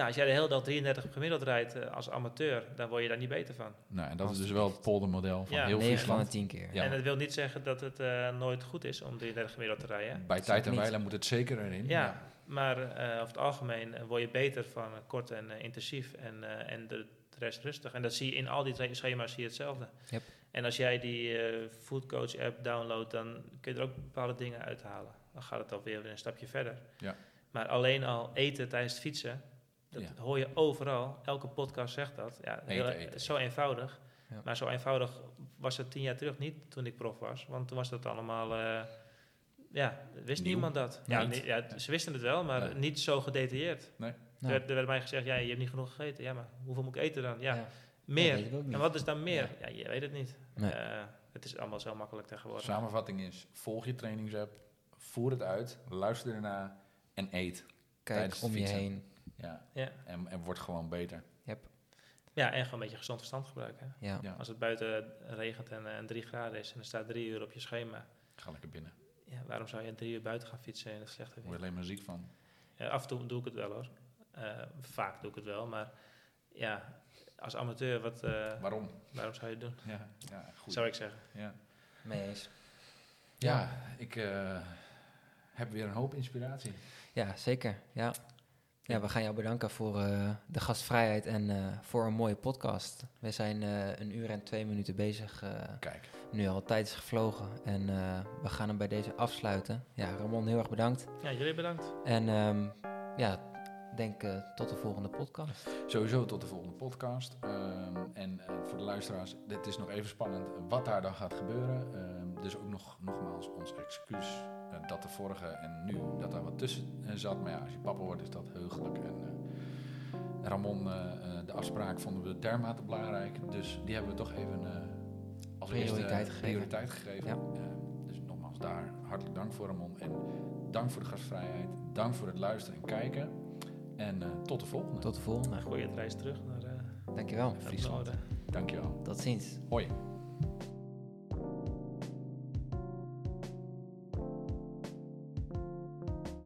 Speaker 3: Nou, als jij de hele dag 33 gemiddeld rijdt eh, als amateur, dan word je daar niet beter van.
Speaker 1: Nou, en dat is dus wel het poldermodel van
Speaker 3: Ja.
Speaker 1: heel
Speaker 2: 9 van de
Speaker 1: Friesland.
Speaker 2: 10 keer.
Speaker 1: Ja.
Speaker 3: En dat wil niet zeggen dat het eh, nooit goed is om 33 gemiddeld te rijden.
Speaker 1: Bij tijd en
Speaker 2: niet.
Speaker 1: wijle moet het zeker erin.
Speaker 3: Ja, maar eh, over het algemeen word je beter van kort en intensief en, eh, en de, de rest rustig. En dat zie je in al die schema's zie je hetzelfde.
Speaker 2: Yep.
Speaker 3: En als jij die eh Foodcoach app downloadt, dan kun je er ook bepaalde dingen uithalen. Dan gaat het alweer een stapje verder.
Speaker 1: Ja.
Speaker 3: Maar alleen al eten tijdens het fietsen, dat
Speaker 1: Ja.
Speaker 3: hoor je overal. Elke podcast zegt dat. Ja, heel,
Speaker 1: Eten, eten,
Speaker 3: Zo eenvoudig.
Speaker 2: Ja.
Speaker 3: Maar zo eenvoudig was het tien jaar terug niet toen ik prof was. Want toen was dat allemaal... eh, ja, wist
Speaker 1: Nieuw.
Speaker 3: niemand dat. Ja, ja, ze wisten het wel, maar
Speaker 1: Nee.
Speaker 3: niet zo gedetailleerd.
Speaker 2: Nou,
Speaker 3: werd, er werd mij gezegd, ja, je hebt niet genoeg gegeten. Ja, maar hoeveel moet ik eten dan? Ja,
Speaker 2: ja.
Speaker 3: meer. En wat is dan meer? Ja, je weet het niet.
Speaker 2: Nee.
Speaker 3: Eh, het is allemaal zo makkelijk tegenwoordig.
Speaker 1: Samenvatting is, volg je trainingsapp, voer het uit, luister ernaar en eet.
Speaker 2: Kijk
Speaker 1: tijdens
Speaker 2: om je
Speaker 1: fietsen.
Speaker 2: heen.
Speaker 1: Ja.
Speaker 3: Ja.
Speaker 1: En, en word gewoon beter.
Speaker 3: Ja, en gewoon een beetje gezond verstand gebruiken.
Speaker 2: Ja.
Speaker 1: Ja.
Speaker 3: Als het buiten regent en, eh, en drie graden is en er staat drie uur op je schema.
Speaker 1: Ga lekker binnen.
Speaker 3: Ja, waarom zou je drie uur buiten gaan fietsen in het slechte
Speaker 1: Daar
Speaker 3: weer?
Speaker 1: word je alleen maar ziek van.
Speaker 3: Ja, af en toe doe ik het wel hoor. Eh, vaak doe ik het wel, maar ja, als amateur, wat, eh,
Speaker 1: Waarom?
Speaker 3: waarom zou je het doen?
Speaker 1: Ja, ja goed.
Speaker 3: Zou ik zeggen.
Speaker 1: Ja.
Speaker 2: Mee eens.
Speaker 1: ja, ik eh, heb weer een hoop inspiratie.
Speaker 2: Ja, zeker. Ja. Ja, we gaan jou bedanken voor eh, de gastvrijheid en eh, voor een mooie podcast. We zijn eh, een uur en twee minuten bezig.
Speaker 1: Kijk,
Speaker 2: nu al tijd is gevlogen. En eh, we gaan hem bij deze afsluiten. Ja, Ramon, heel erg bedankt.
Speaker 3: Ja, jullie bedankt.
Speaker 2: En ehm, ja, denk eh, tot de volgende podcast.
Speaker 1: sowieso tot de volgende podcast. Ehm, en eh, voor de luisteraars, dit is nog even spannend wat daar dan gaat gebeuren. Dus ook nog, nogmaals ons excuus eh, dat de vorige en nu dat daar wat tussen eh, zat. Maar ja, als je papa wordt is dat heugelijk. En eh, Ramon, eh, eh, de afspraak vonden we dermate belangrijk. Dus die hebben we toch even eh, als
Speaker 2: Prioriteit
Speaker 1: eerste
Speaker 2: gegeven.
Speaker 1: prioriteit gegeven.
Speaker 2: Ja.
Speaker 1: Dus nogmaals daar hartelijk dank voor Ramon. En dank voor de gastvrijheid. Dank voor het luisteren en kijken. En eh, tot de volgende.
Speaker 2: Tot de volgende.
Speaker 3: Goeie reis terug naar, eh
Speaker 2: Dankjewel.
Speaker 1: Friesland. Dankjewel.
Speaker 2: Tot ziens.
Speaker 1: Hoi.